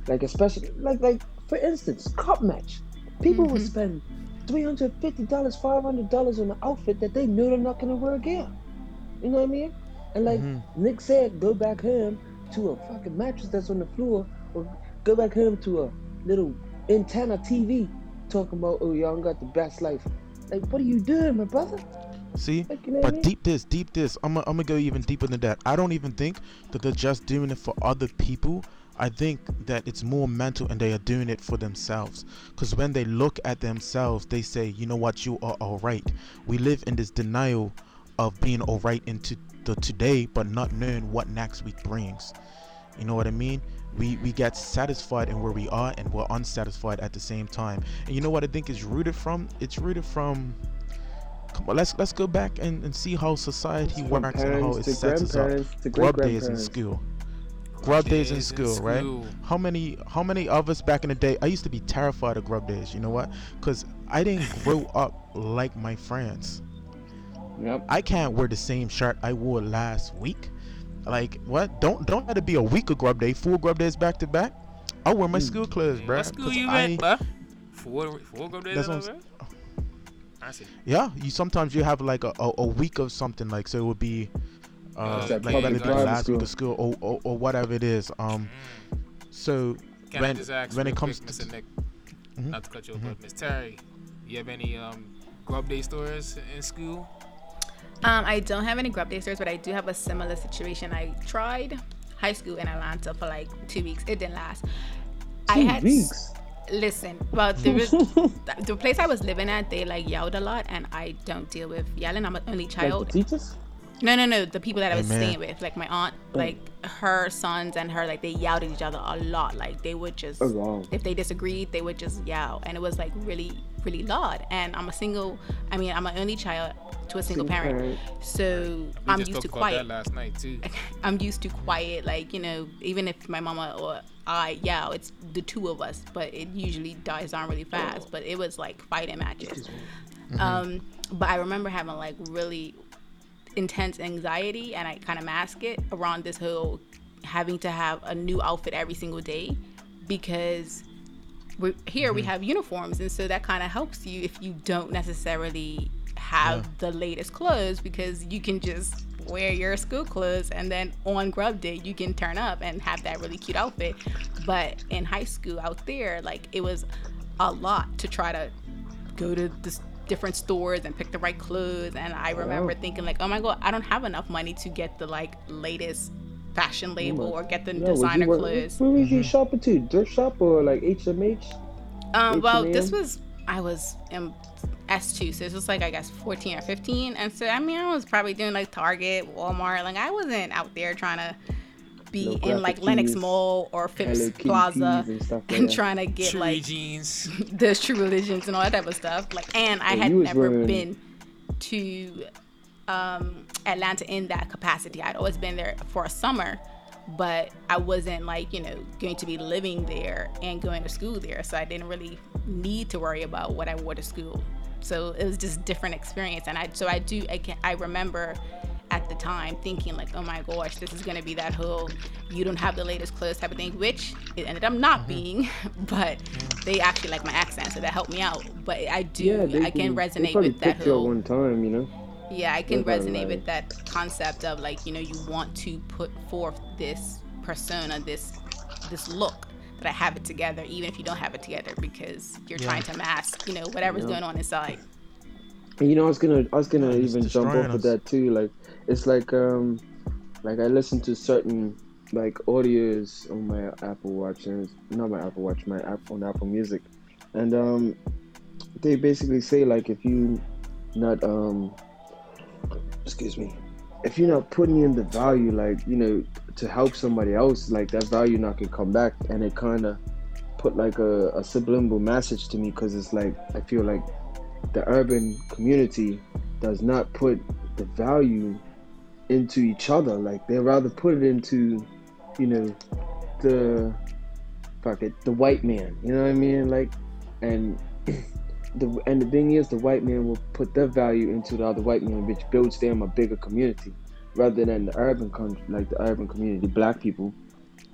like especially like like for instance, cup match. People will Mhm. spend three hundred fifty dollars, five hundred dollars on an outfit that they know they're not gonna wear again. You know what I mean? And like Mhm. Nick said, go back home to a fucking mattress that's on the floor, or go back home to a little antenna TV, talking about oh y'all got the best life. Like what are you doing, my brother? see Like, you know what I But mean? deep this, deep this, I'm gonna I'm gonna go even deeper than that. I don't even think that they're just doing it for other people. I think that it's more mental and they are doing it for themselves. Because when they look at themselves, they say, you know what, you are alright. We live in this denial of being alright into the today, but not knowing what next week brings. You know what I mean? We we get satisfied in where we are and we're unsatisfied at the same time. And you know what I think is rooted from? It's rooted from come on, let's let's go back and, and see how society works and how it sets us up. Grub days in school. Grub days in school, right? school. How many how many of us back in the day? I used to be terrified of grub days. You know what? Because I didn't *laughs* grow up like my friends. Yep. I can't wear the same shirt I wore last week. Like what? Don't don't let it be a week of grub day, four grub days back to back. I wear my Mm. school clothes, bro. What school you at, bruh? Four, four go days That's what a I'm row? I see. Yeah, you sometimes you have like a, a, a week of something like so it would be uh, like public whether it the private last week of school or, or, or whatever it is. Um, Mm. so Can when I just ask when it comes quick, to Mr. Nick, Mhm. not to cut you off, Mhm. but Miss Terry, you have any um, grub day stories in school? Um, I don't have any grub day stories, but I do have a similar situation. I tried high school in Atlanta for like two weeks. It didn't last. I Two had s- weeks. listen. Well, there was *laughs* the place I was living at. They like yelled a lot, and I don't deal with yelling. I'm an only Like child. the teachers? No, no, no. The people that I was Amen. staying with, like my aunt, like her sons and her, like they yelled at each other a lot. Like they would just, Oh if they disagreed, they would just yell, and it was like really, really loud. And I'm a single. I mean, I'm an only child to a single Single parent, parent. so We I'm just used to talked about that quiet. last night too. *laughs* I'm used to quiet. Like you know, even if my mama or I yell, it's the two of us, but it usually dies down really fast. But it was like fighting matches. Um, but I remember having like really intense anxiety, and I kind of mask it around this whole having to have a new outfit every single day because we're here we mm-hmm. have uniforms and so that kind of helps you if you don't necessarily have Yeah. the latest clothes because you can just wear your school clothes and then on grub day you can turn up and have that really cute outfit but in high school out there like it was a lot to try to go to the different stores and pick the right clothes and i remember Wow. thinking like oh my god i don't have enough money to get the like latest fashion label or get the Yeah, was you designer work- clothes Where was you Mhm. shopping to? Thrift shop or like HMH? um well this H&M? was I was in S2, so it was like I guess 14 or 15, and so I mean I was probably doing like Target, Walmart, like I wasn't out there trying to be No in like Lenox tees, Mall or Phipps Hello Plaza and stuff like and trying to get True like jeans. *laughs* those true religions and all that type of stuff. Like, and I Yeah, had never wearing- been to um, Atlanta in that capacity. I'd always been there for a summer, but I wasn't like you know going to be living there and going to school there, so I didn't really need to worry about what I wore to school. So it was just different experience, and I so I do I can I remember at the time thinking like oh my gosh this is gonna be that whole you don't have the latest clothes type of thing which it ended up not mm-hmm. being *laughs* but they actually like my accent so that helped me out but i do they i can they resonate probably with that picked you at whole one time, you know. yeah i can They're resonate like- with that concept of like you know you want to put forth this persona this this look that i have it together even if you don't have it together because you're Yeah. trying to mask you know whatever's Yeah. going on inside And you know, I was gonna, I was gonna Yeah, even jump destroying off of that too. Like, it's like, um, like I listen to certain like audios on my Apple Watch, and not my Apple Watch, my app on Apple Music, and um, they basically say like if you not um, excuse me, if you're not putting in the value, like you know, to help somebody else, like that value not gonna come back, and it kind of put like a, a subliminal message to me because it's like I feel like the urban community does not put the value into each other. Like they rather put it into, you know, the fuck it, the white man. You know what I mean? Like, and *clears throat* the and the thing is, the white man will put their value into the other white man, which builds them a bigger community, rather than the urban country, like the urban community. Black people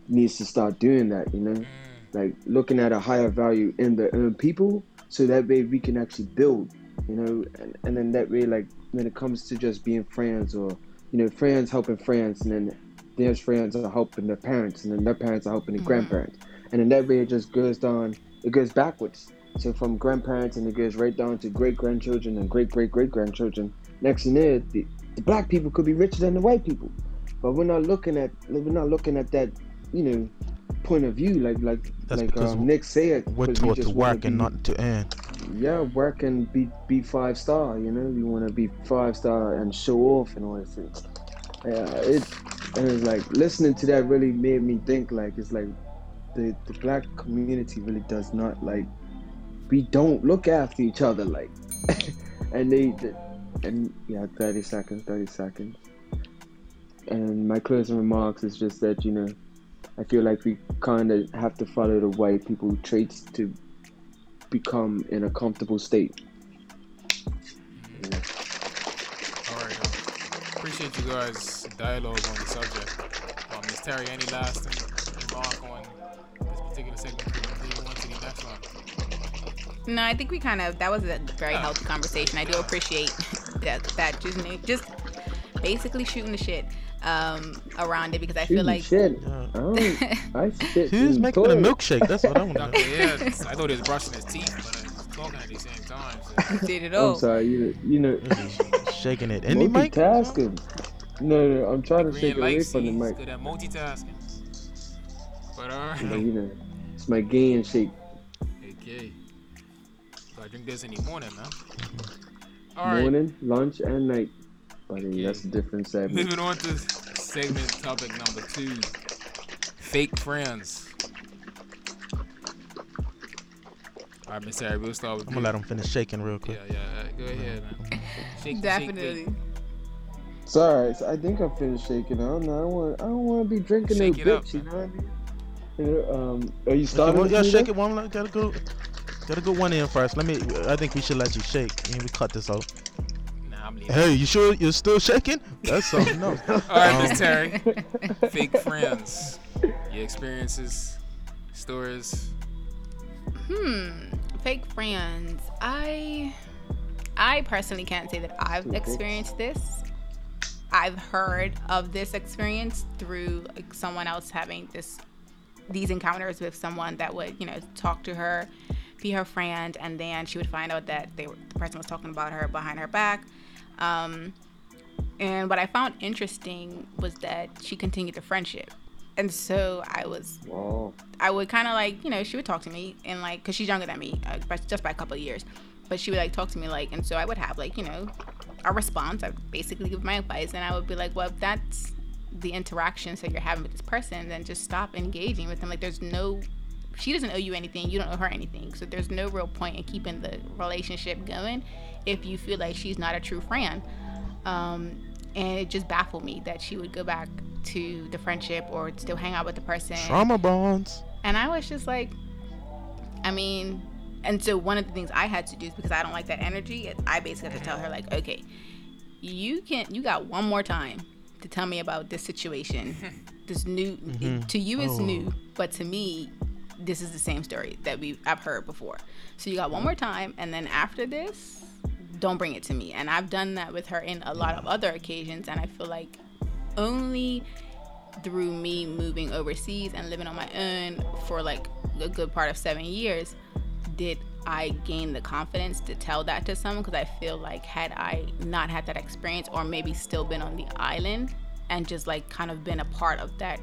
needs to start doing that. You know Mm. like looking at a higher value in the in people so that way we can actually build you know and, and then that way like when it comes to just being friends or you know friends helping friends and then their friends are helping their parents and then their parents are helping their Mhm. grandparents and then that way it just goes down it goes backwards so from grandparents and it goes right down to great grandchildren and great great great grandchildren next thing there the, the black people could be richer than the white people but we're not looking at we're not looking at that you know point of view like like That's like um, Nick said We're 'cause we taught to just wanna work and be- not to earn. Yeah work and be be five star you know? You want to be five star and show off and all that things yeah it and it's like listening to that really made me think like it's like the the black community really does not like we don't look after each other like *laughs* and they and yeah 30 seconds 30 seconds. And my closing remarks is just that you know i feel like we kind of have to follow the white people traits to become in a comfortable state All right. Um, appreciate you guys' dialogue on the subject. Um, Ms. Terry, any last remark on this particular segment? before we move on to the next one. No, I think we kind of that was a very Yeah. healthy conversation. I do appreciate *laughs* that that just just basically shooting the shit um around it because I feel Shooting like shit. Yeah. I don't. I shit. Who's in making a milkshake? That's what I want to know. Doctor, yeah, I thought he was brushing his teeth, but uh, he was talking at the same time. So. did it I'm sorry. You you know. Shaking it. Any mic? multitasking. No, no, I'm trying to Green shake away from the sees, mic. good at multitasking. But uh, But alright. you know, it's my gain shake. Okay. Gotta drink this in the morning, man. Alright. Morning, lunch, and night. Buddy, Okay. that's a different segment. Moving on to segment topic number two. Fake friends. Alright, Miss Harry, we'll start with I'm gonna let him finish shaking real quick. yeah, uh, go ahead, man. Shake, the- shake the Definitely. thing. It's alright. So I think I'm finished shaking. I don't know. I don't want. I don't want to be drinking Shake no it up, bitch. You know what I mean? Um, are you Okay, starting? well, yeah, me shake it one. like, Gotta go. Gotta go one in first. Let me. I think we should let you shake. And we cut this out. Nah, I'm leaving. Hey, you sure you're still shaking? That's something else. *laughs* Alright, Um, Miss Terry. Fake friends. Your experiences, stories. Hmm. Fake friends. I I personally can't say that I've experienced this. I've heard of this experience through like, someone else having this these encounters with someone that would, you know, talk to her, be her friend, and then she would find out that they were, the person was talking about her behind her back. Um, and what I found interesting was that she continued the friendship. and so I was Wow. I would kind of like, you know, she would talk to me and like, cause she's younger than me, uh, by, just by a couple of years, but she would like talk to me like, and so I would have like, you know, a response. I would basically give my advice, and I would be like, well, if that's the interactions that you're having with this person, then just stop engaging with them. Like, there's no, she doesn't owe you anything, you don't owe her anything, so there's no real point in keeping the relationship going if you feel like she's not a true friend. Um, and it just baffled me that she would go back to the friendship or still hang out with the person. Trauma bonds. And I was just like, I mean, and so one of the things I had to do is because I don't like that energy, I basically had to tell her like, okay, you can't. you got one more time to tell me about this situation. *laughs* This new Mhm. to you is Oh. new, but to me, this is the same story that we I've heard before. So you got one more time, and then after this, don't bring it to me. And I've done that with her in a lot of other occasions, and I feel like only through me moving overseas and living on my own for like a good part of seven years did I gain the confidence to tell that to someone because I feel like had I not had that experience or maybe still been on the island and just like kind of been a part of that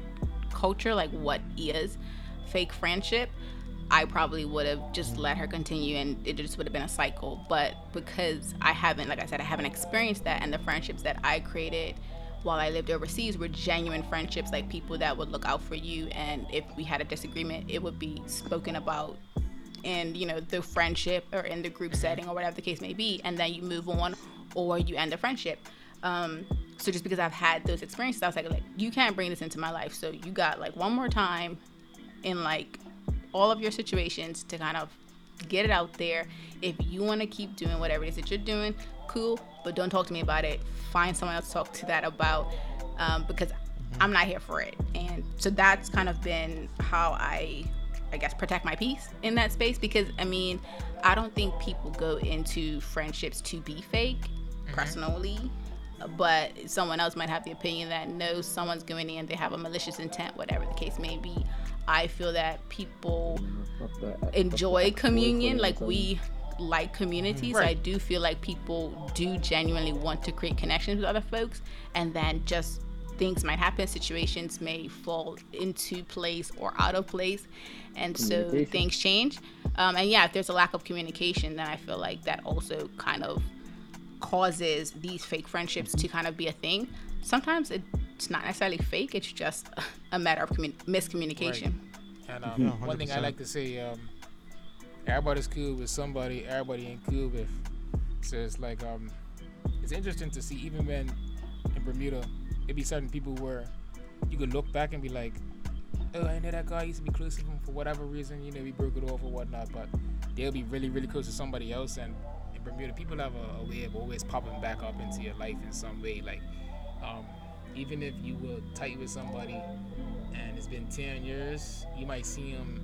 culture, like what is fake friendship, I probably would have just let her continue and it just would have been a cycle. But because I haven't, like I said, I haven't experienced that and the friendships that I created while I lived overseas were genuine friendships, like people that would look out for you. And if we had a disagreement, it would be spoken about in, you know, the friendship or in the group setting or whatever the case may be. And then you move on or you end the friendship. Um, so just because I've had those experiences, I was like, like, you can't bring this into my life. So you got like one more time in like all of your situations to kind of get it out there. If you want to keep doing whatever it is that you're doing, cool, but don't talk to me about it. Find someone else to talk to that about um, because I'm not here for it. And so that's kind of been how I, I guess, protect my peace in that space because I mean, I don't think people go into friendships to be fake personally. But someone else might have the opinion that no, someone's going in, they have a malicious intent, whatever the case may be. I feel that people that. enjoy that. communion like we like community so i do feel like people do genuinely want to create connections with other folks and then just things might happen situations may fall into place or out of place and so things change um, and yeah if there's a lack of communication then i feel like that also kind of causes these fake friendships to kind of be a thing sometimes it's not necessarily fake it's just a matter of commun- miscommunication And um, Yeah, one thing I like to say, um, everybody's cool with somebody, everybody ain't cool with. So it's like um, it's interesting to see even when in Bermuda, it be certain people where you could look back and be like, oh, I know that guy used to be close to him for whatever reason, you know, we broke it off or whatnot, but they'll be really, really close to somebody else. And in Bermuda, people have a, a way of always popping back up into your life in some way. Like, um, even if you were tight with somebody and it's been 10 years, you might see him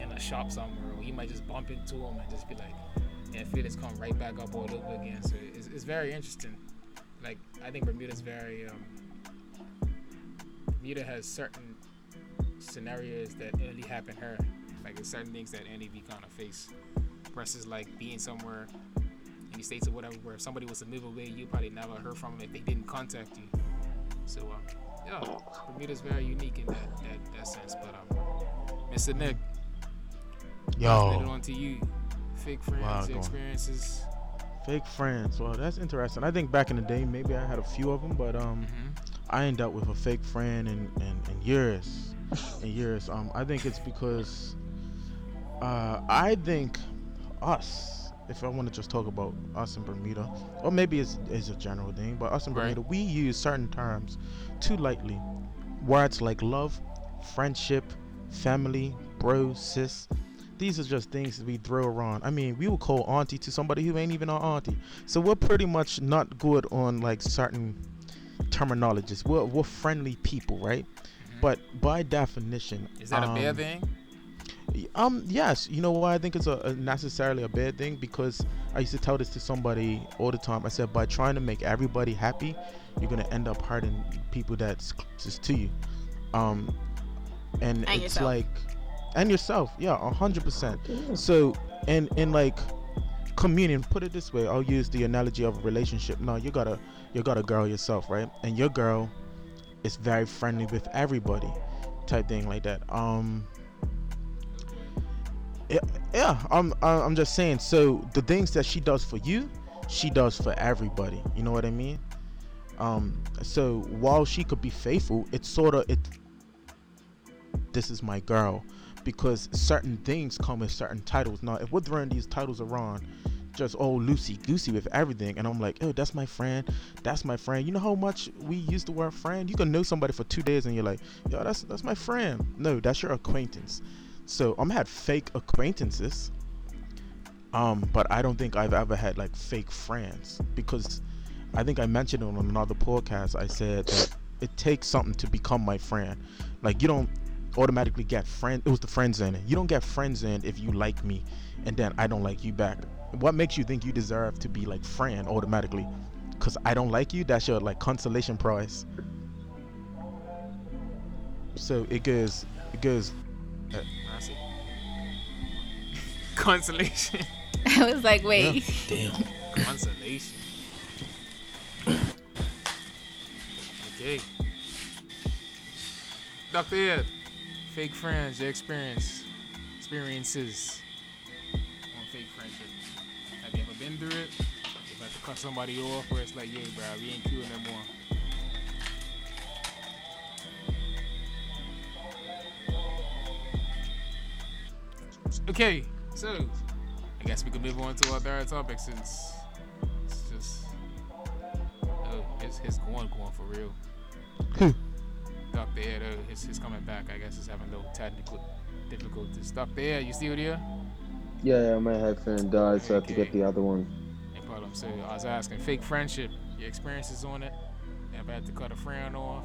in a shop somewhere, or you might just bump into him and just be like, and feel it's come right back up all over again. So it's, it's very interesting. Like, I think Bermuda's very, um, Bermuda has certain scenarios that only happen here. Like, there's certain things that only we kind of face. Versus, like, being somewhere in the States or whatever, where if somebody was to move away, you probably never heard from them if they didn't contact you. So, uh, yeah, Bermuda's very unique in that, that, that sense. But, um, Mr. Nick, let it Yo, on to you. Fake friends, Wow, experiences. fake friends. Well, that's interesting. I think back in the day, maybe I had a few of them, but um, Mm-hmm. I ain't up with a fake friend in, in, in years. In years. Um, I think it's because uh, I think us, if I want to just talk about us in Bermuda, or maybe it's, it's a general thing, but us in Right. Bermuda, we use certain terms too lightly. Words like love, friendship, family, bro, sis. These are just things that we throw around. I mean, we will call auntie to somebody who ain't even our auntie. So we're pretty much not good on like certain terminologies. We're, we're friendly people, right? But by definition, Is that a bad um, thing? Um, yes. You know why I think it's a, a necessarily a bad thing? Because I used to tell this to somebody all the time. I said, by trying to make everybody happy, you're gonna end up hurting people that's closest to you. Um, and, And it's yourself. like, and yourself, yeah, a hundred percent. So, and in like communion, put it this way, I'll use the analogy of a relationship. No, you got a you got a girl yourself, right? And your girl is very friendly with everybody, type thing like that. Um, yeah. I'm I'm just saying. So the things that she does for you, she does for everybody. You know what I mean? Um, so while she could be faithful, it's sort of it. This is my girl, because certain things come with certain titles. Now, if we're throwing these titles around, just all loosey goosey with everything, and I'm like, oh, that's my friend, that's my friend. You know how much we use the word friend? You can know somebody for two days, and you're like, yo, that's that's my friend. No, that's your acquaintance. So I'm had fake acquaintances. Um, but I don't think I've ever had like fake friends because I think I mentioned it on another podcast. I said that it takes something to become my friend. Like you don't automatically get friend. It was the friends in it. You don't get friends in if you like me, and then I don't like you back. What makes you think you deserve to be like friend automatically? Cause I don't like you. That's your like consolation prize. So it goes. It goes. Consolation. *laughs* I was like, wait. damn. Consolation. Okay. Dr. Ed, fake friends, your experience, experiences on fake friendship. Have you ever been through it? You have to cut somebody off where it's like, yeah, bro, we ain't cool no more. Okay, so I guess we can move on to our third topic since it's just oh, it's his going going for real. Dr. Ed, oh, his, his coming back. I guess is having a little technical difficulties. Dr. Ed, you still there? Yeah, yeah, my headphone died, so I have to get the other one. No problem. So I was asking, fake friendship, your experiences on it. Ever had to cut a friend off?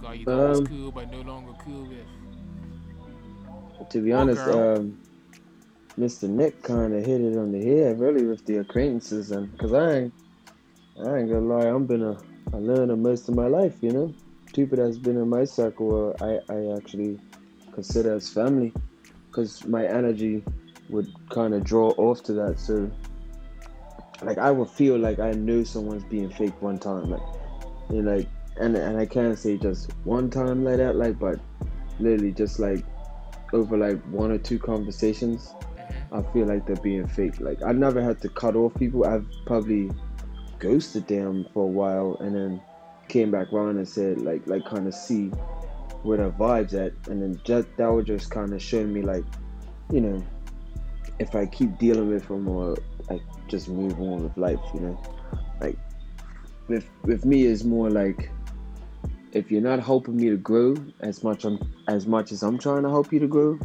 Guy you thought was Um, cool but no longer cool with. To be honest, um, Mr. Nick kind of hit it on the head, really, with the acquaintances, and because I ain't, I ain't gonna lie, I'm been a, a learner most of my life, you know. People that's been in my circle, I, I actually consider as family, because my energy would kind of draw off to that. So, like, I would feel like I knew someone's being fake one time, like, you know, like, and and I can't say just one time like that, like, but literally just like over like one or two conversations. I feel like they're being fake. Like I never had to cut off people. I've probably ghosted them for a while and then came back around and said like like kind of see where their vibes at and then just that would just kind of show me like you know if I keep dealing with them or like just move on with life you know like with with me is more like if you're not helping me to grow as much I'm, as much as I'm trying to help you to grow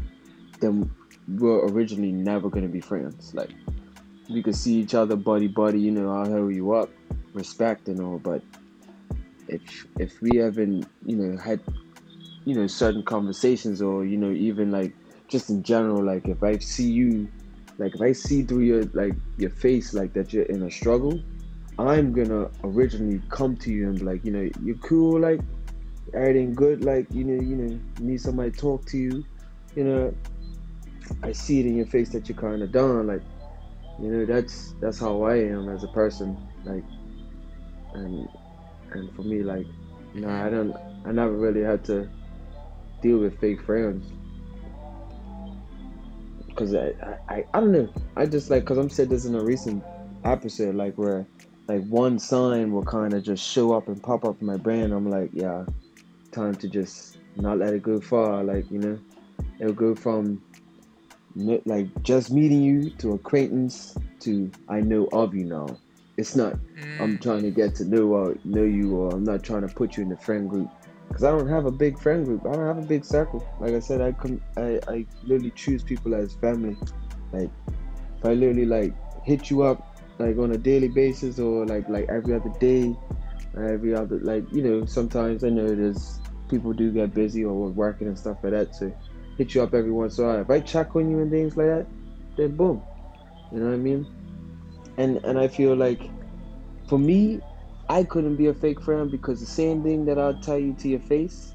then we're originally never gonna be friends. Like we could see each other buddy buddy, you know, I'll help you up, respect and all, but if if we haven't, you know, had you know, certain conversations or, you know, even like just in general, like if I see you like if I see through your like your face like that you're in a struggle, I'm gonna originally come to you and be like, you know, you're cool, like everything good, like, you know, you know, need somebody to talk to you, you know, I see it in your face that you're kind of done. Like, you know, that's that's how I am as a person. Like, and and for me, like, you know, I don't, I never really had to deal with fake friends. Cause I, I, I, don't know. I just like, cause I'm said this in a recent episode, like where, like one sign will kind of just show up and pop up in my brain. I'm like, yeah, time to just not let it go far. Like, you know, it'll go from like just meeting you to acquaintance to I know of you now. It's not I'm Mm, trying to get to know uh, know you or I'm not trying to put you in the friend group because I don't have a big friend group. I don't have a big circle. Like I said, I come I, I literally choose people as family. Like if I literally like hit you up like on a daily basis or like like every other day, every other like you know sometimes I know there's people do get busy or working and stuff like that. So hit you up every once in a while. If I check on you and things like that, then boom. You know what I mean? And and I feel like for me, I couldn't be a fake friend because the same thing that I'll tell you to your face,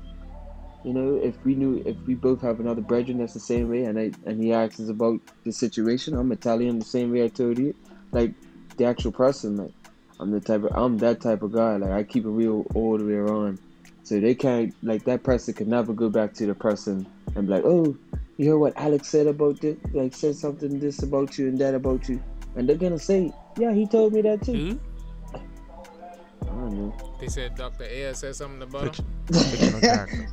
you know, if we knew if we both have another brethren that's the same way and I and he asks us about the situation, I'm gonna tell him the same way I told you. Like the actual person, like I'm the type of I'm that type of guy. Like I keep it real all the way around. So they can't like that person can never go back to the person and be like, oh, you heard what Alex said about this? Like said something this about you and that about you, and they're gonna say, yeah, he told me that too. Who? I don't know. They said Dr. Air said something about him. *laughs* Fictional character.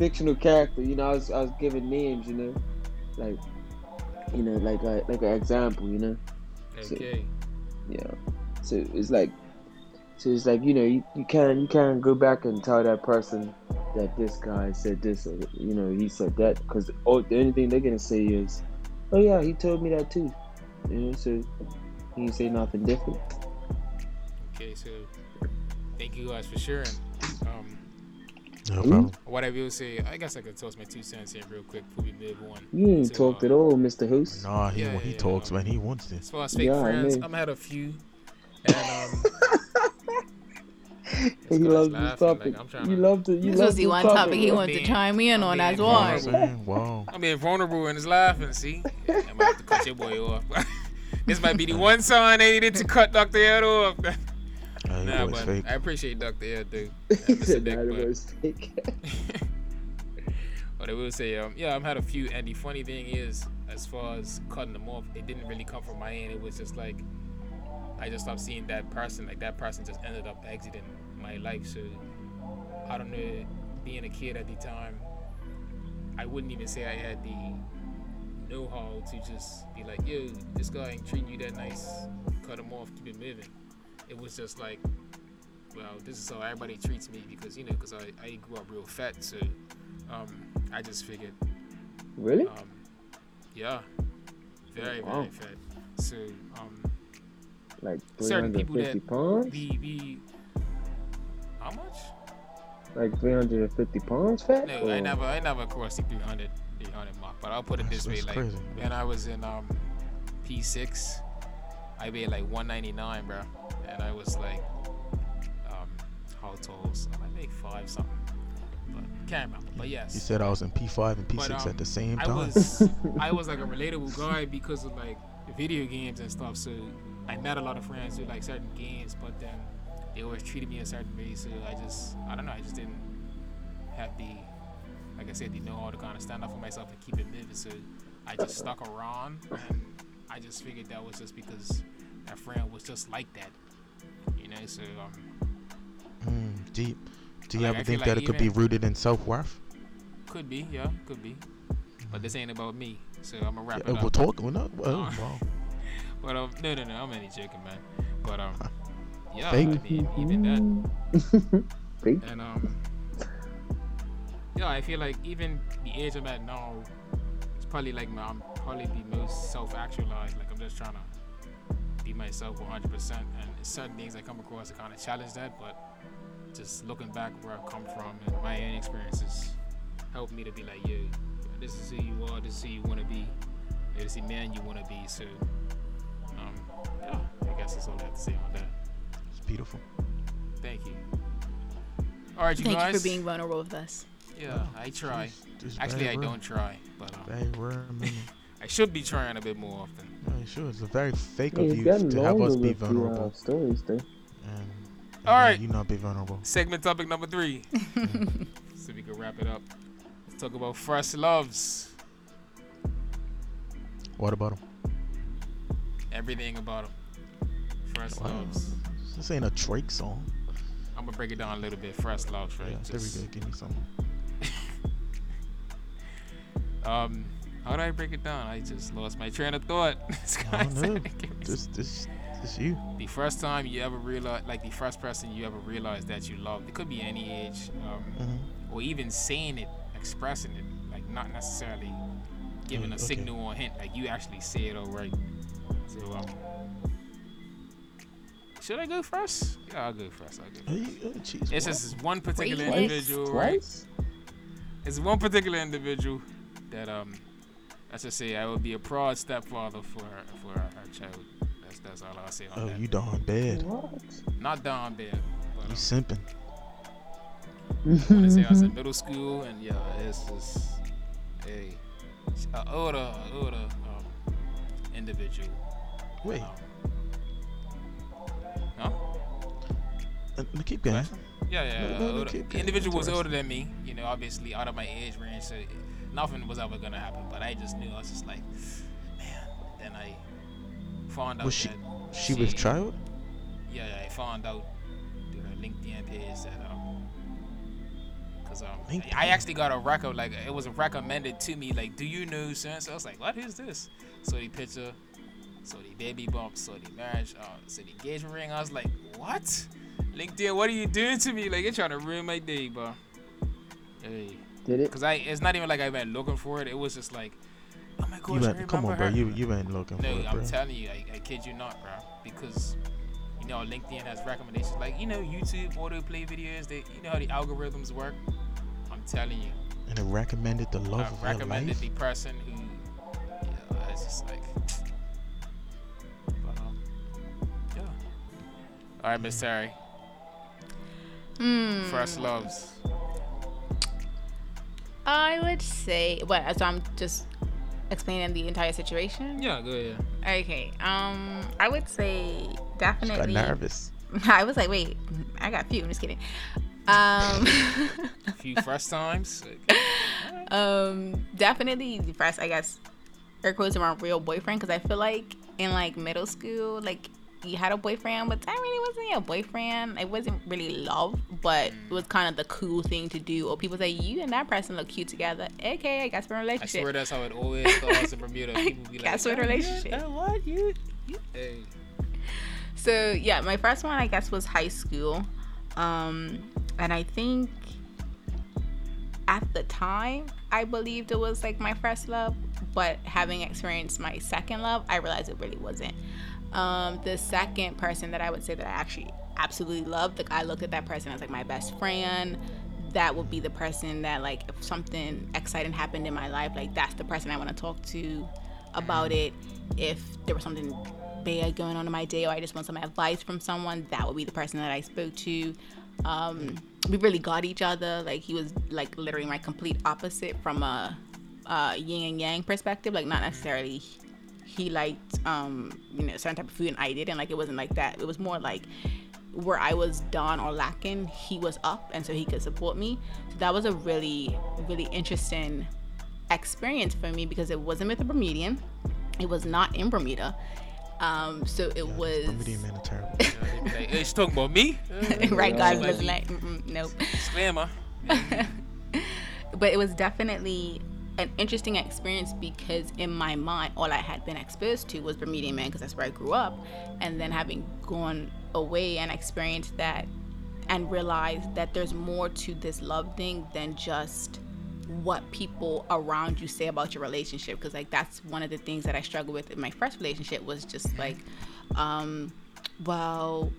fictional character. You know, I was I was giving names. You know, like you know, like a, like an example. You know, Okay. yeah. So it's like, so it's like you know, you, you can't you can't go back and tell that person that this guy said this or you know he said that because oh the only thing they're gonna say is, oh yeah, he told me that too. You know, so he say nothing different. Okay, so thank you guys for sharing. Um, No problem. what I will say, I guess I could toss my two cents in real quick before we move on. You ain't So, talked uh, at all, Mr. Host. Nah, he Yeah, he yeah, talks no. when he wants to. As far as fake Yeah, I friends, know. I'm had a few, and um, *laughs* He loves this laughing, like, topic. I'm trying you to- love to. You This love was the one topic, topic he bro. wanted to chime in I'm on being as You well. I'm? Wow. I'm being vulnerable and is laughing. See, *laughs* I might have to cut your boy off. *laughs* this might be the one sign they needed to cut Dr. Ed off. Hey, *laughs* nah, but fake. I appreciate Dr. Ed, dude. He Mr. said that was fake. But I will say, um, yeah, I've had a few, and the funny thing is, as far as cutting them off, it didn't really come from my end. It was just like I just stopped seeing that person. Like that person just ended up exiting my life. So I don't know. Being a kid at the time, I wouldn't even say I had the know-how to just be like, "Yo, this guy ain't treating you that nice. Cut him off. Keep it moving." It was just like, well, this is how everybody treats me because you know, because I, I grew up real fat, so um, I just figured, Really? um, yeah, very Wow. very fat. So um, Like certain people 350 that- pounds? the the how much? Like 350 pounds fat? No, I never I never crossed the 300 300 mark. But I'll put it this way, like crazy. when I was in um P6, I weighed like 199, bro, and I was like um how tall? was I might make five something, but can't remember. But yes. You said I was in P5 and P6 But, um, at the same time. I time. was I was like a relatable guy because of like video games and stuff. So I met a lot of friends who like certain games, but then they always treated me a certain way. So I just I don't know. I just didn't have the like I said the know how to kind of stand up for myself and keep it moving. So I just stuck around and I just figured that was just because that friend was just like that. You know. So um, Mm, deep. Do you Like, ever think that it could be rooted in self worth? could be yeah, could be. But this ain't about me. So I'm gonna wrap Yeah, up. we'll talk. Oh, Uh, wow. *laughs* But um, no, no, no, I'm only joking, man. But um, *laughs* yeah, Fake. I mean, even that, *laughs* Fake? and um, yeah, I feel like even the age I'm at now, it's probably like my, I'm probably the most self-actualized. Like I'm just trying to be myself 100, percent and certain things I come across to kind of challenge that. But just looking back where I've come from and my own experiences helped me to be like, yo, this is who you are, this is who you want to be, this is the man you want to be. So, yeah, I guess that's all I have to say on that. It's beautiful. Thank you. All right, you Thank guys. you for being vulnerable with us. Yeah, I try. Just- just Actually, I rare. don't try, but um, Very rare minute. I should be trying a bit more often. Yeah, sure. It's a very fake Yeah, of you to have longer us be with the, uh, vulnerable. stories. And, and All then right. You not be vulnerable. Segment topic number three. *laughs* *laughs* so we can wrap it up. Let's talk about first loves. What about him? Everything about them. First Wow. loves. This ain't a Drake song. I'm gonna break it down a little bit. First loves, right? Yeah, there we go. Give me some. *laughs* Um, how do I break it down? I just lost my train of thought. *laughs* This guy's don't know. trying to give This, this, this you. the first time you ever realize, like the first person you ever realized that you loved, it could be any age, um, hmm or even saying it, expressing it, like not necessarily giving Mm, a okay. signal or hint, like you actually say it all right. So, um, should I go first? Yeah, I'll go first. I'll go. Hey, First. oh, jeez. It's what? just one particular Wait, what? individual, right? It's one particular individual that um, let's just say I would be a proud stepfather for her, for her, her child. That's that's all I'll say on Oh, that. you darn bad. What? Not down bad, but You um, simping. I want to say I was in *laughs* middle school, and yeah, it's just a a older, older um, individual. Wait, no, Uh, keep going. Yeah, yeah. No, no, no, older- keep the individual was older than me, you know, obviously out of my age range, so nothing was ever gonna happen. But I just knew I was just like, man. Then I found out Was she- that She was She- child. yeah, yeah, I found out through her LinkedIn page that um, cause um, LinkedIn. I actually got a record like it was recommended to me. Like, do you know so so? I was like, what is this? So the picture, so the baby bump, so the marriage, uh, so the engagement ring. I was like, what? LinkedIn, what are you doing to me? Like, you're trying to ruin my day, bro. Hey, Did it? cause I, it's not even like I went looking for it. It was just like, oh my gosh, You I went, come on, remember bro. her. You you ain't looking No, for it, No, I'm bro. telling you, I, I kid you not, bro. Because you know, LinkedIn has recommendations like you know, YouTube autoplay videos. They, you know how the algorithms work. I'm telling you, and it recommended the love I of your recommended life. the person who. Yeah, it's just like. All right, Miss Terry. Hmm. First loves. I would say, what? So I'm just explaining the entire situation. Yeah, go ahead. Okay. Um, I would say She got definitely. nervous. *laughs* I was like, wait, I got a few. I'm just kidding. Um, *laughs* A few *laughs* first times. Like, um, definitely the first, I guess, air quotes around real boyfriend because I feel like in like middle school, like you had a boyfriend, but that really wasn't your boyfriend. It wasn't really love, but it was kind of the cool thing to do. Or people say you and that person look cute together. Okay, I guess we're in a relationship. I swear that's how it always starts in Bermuda. *laughs* People be like, Guess what "Oh, yeah, relationship?" what you? you- Hey. So yeah, my first one I guess was high school, um, and I think at the time I believed it was like my first love, but having experienced my second love, I realized it really wasn't. Um, the second person that I would say that I actually absolutely loved, like I looked at that person as like my best friend. That would be the person that like if something exciting happened in my life, like that's the person I want to talk to about it. If there was something bad going on in my day or I just want some advice from someone, that would be the person that I spoke to. Um, we really got each other. Like he was like literally my complete opposite from a, uh yin and yang perspective. Like not necessarily he liked um, you know certain type of food and I didn't. Like it wasn't like that. It was more like where I was down or lacking, he was up, and so he could support me. So that was a really really interesting experience for me because it wasn't with a Bermudian. It was not in Bermuda. Um, so it Yeah, was Bermudian men are terrible. *laughs* You know, they be like, hey, she talking about me? *laughs* right, Yeah. guys. Like, Listen, like, nope. Disclaimer. *laughs* but it was definitely an interesting experience because in my mind all i had been exposed to was bermudian man because that's where i grew up. And then having gone away and experienced that and realized that there's more to this love thing than just what people around you say about your relationship. Because like that's one of the things that i struggled with in my first relationship was just like um well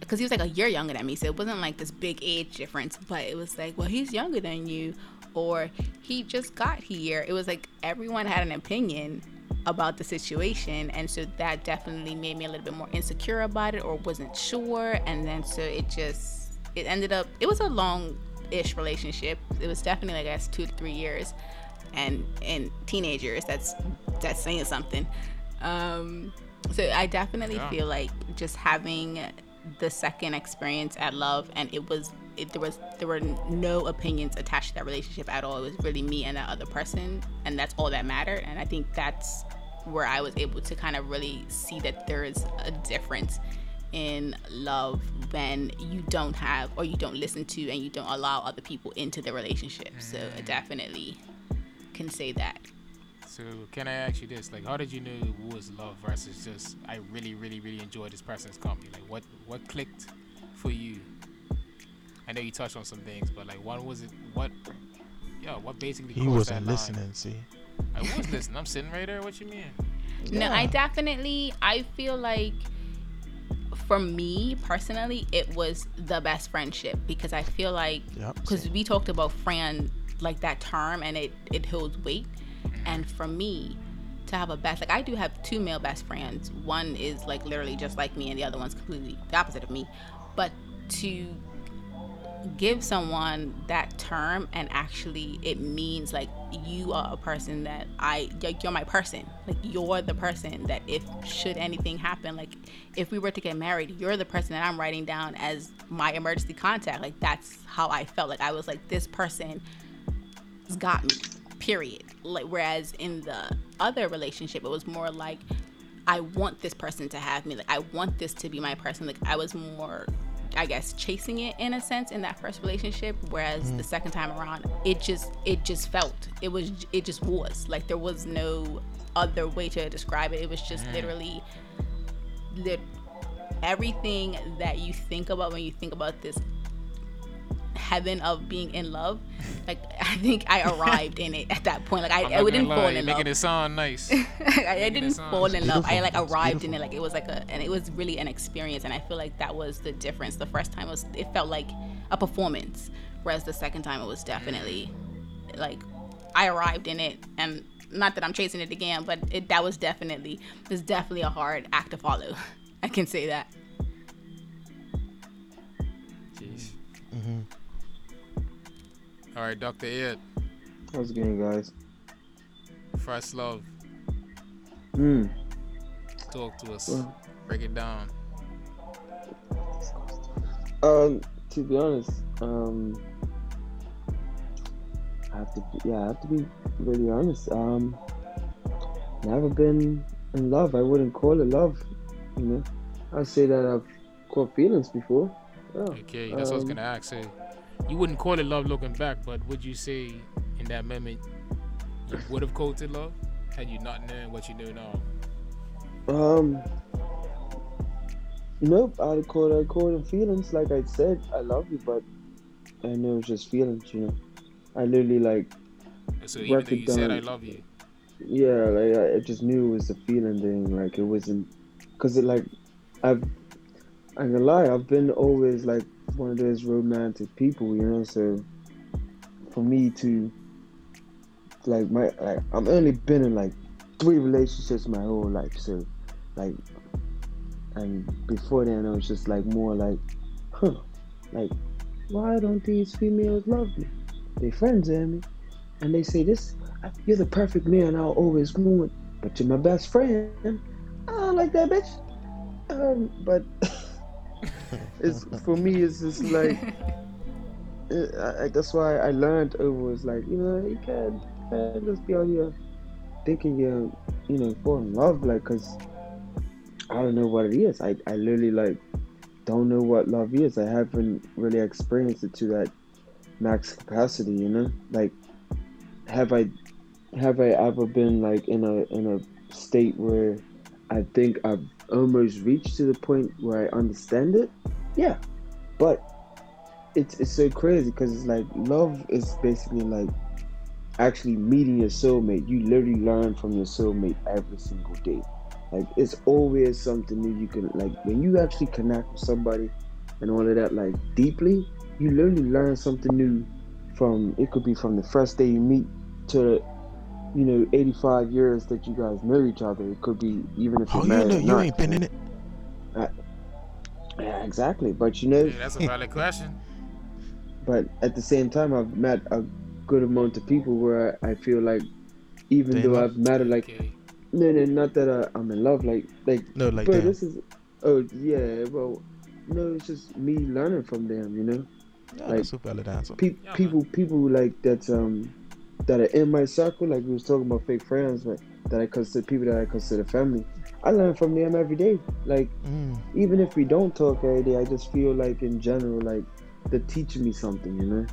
because he was like a year younger than me, so it wasn't like this big age difference, but it was like, well, he's younger than you, or he just got here. It was like everyone had an opinion about the situation, and so that definitely made me a little bit more insecure about it, or wasn't sure, and then so it just it ended up. It was a long-ish relationship. It was definitely like I guess two to three years, and in teenagers, that's that's saying something. Um, so I definitely Yeah. feel like just having the second experience at love and it was it, there was there were no opinions attached to that relationship at all it was really me and that other person and that's all that mattered and i think that's where i was able to kind of really see that there is a difference in love when you don't have or you don't listen to and you don't allow other people into the relationship so i mm. definitely can say that So can I ask you this? Like, how did you know what was love versus just I really, really, really enjoy this person's company? Like, what what clicked for you? I know you touched on some things, but like, what was it? What? Yeah, what basically? He wasn't that line? listening. See, I was listening. I'm sitting right there. What you mean? No, I definitely I feel like for me personally it was the best friendship because I feel like because same. we talked about friend like that term and it it holds weight and for me to have a best like I do have two male best friends one is like literally just like me and the other one's completely the opposite of me but to give someone that term and actually it means like you are a person that I like you're my person. Like you're the person that if should anything happen, like if we were to get married, you're the person that I'm writing down as my emergency contact. Like that's how I felt. Like I was like this person has got me. Period. Like whereas in the other relationship it was more like I want this person to have me. Like I want this to be my person. Like I was more I guess chasing it in a sense in that first relationship whereas the mm. second time around it just it just felt it was it just was. Like there was no other way to describe it. It was just mm. literally lit everything that you think about when you think about this heaven of being in love like I think I *laughs* arrived in it at that point like I, I'm I not didn't gonna fall in you're love making it sound nice. *laughs* I, I didn't it fall in love. I like arrived in it. Like it was like a, and it was really an experience. And I feel like that was the difference. The first time was it felt like a performance, whereas the second time it was definitely like I arrived in it. And not that I'm chasing it again, but it that was definitely was definitely a hard act to follow. *laughs* I can say that. Jeez. hmm All right, Dr. Ed, How's it going, guys? first love. Hmm. Talk to us. Well, Break it down. Um, to be honest, um, I have to, be, yeah, I have to be really honest. Um, never been in love. I wouldn't call it love. You know, I'd say that I've caught feelings before. Yeah. Okay, that's what I was um, gonna ask. So, you wouldn't call it love looking back, but would you say in that moment you would have called it love had you not known what you know now? Um. Nope, I call it, I call it feelings. Like I said, I love you, but I know it's just feelings. You know, I literally like, So even though it you said down. I love you, yeah, like I I just knew it was a feeling thing. Like it wasn't, cause it like, I've, I'm gonna lie, I've been always like one of those romantic people. You know, so for me to, like my, like I'm only been in like three relationships my whole life. So, like, and before then I was just like more like, huh, like, why don't these females love me? They friends at me, and they say this, you're the perfect man I'll always want, but you're my best friend. I don't like that bitch. Um, but *laughs* it's for me, it's just like. *laughs* Uh, I, that's why I learned over is like you know you can't, can't just be out here thinking you're you know falling in love like because I don't know what it is I, I literally like don't know what love is I haven't really experienced it to that max capacity you know like have I have I ever been like in a in a state where I think I've almost reached to the point where I understand it yeah but it's it's so crazy because it's like love is basically like actually meeting your soulmate. You literally learn from your soulmate every single day. Like it's always something new you can like when you actually connect with somebody and all of that like deeply, you literally learn something new from it could be from the first day you meet to you know 85 years that you guys know each other. It could be even if Oh, you're you married know or you not. ain't been in it. Yeah, exactly. But you know, yeah, that's a valid question. but at the same time i've met a good amount of people where i feel like even They though i've met like Okay. no no not that I, i'm in love like like No, like but this is oh yeah well no it's just me learning from them you know Yeah, like- that's a valid answer. Pe- Yeah, man. people people like that's um that are in my circle like we was talking about fake friends but that i consider people that i consider family i learn from them every day like Mm. even if we don't talk every day, I just feel like in general, like they're teaching me something, you know,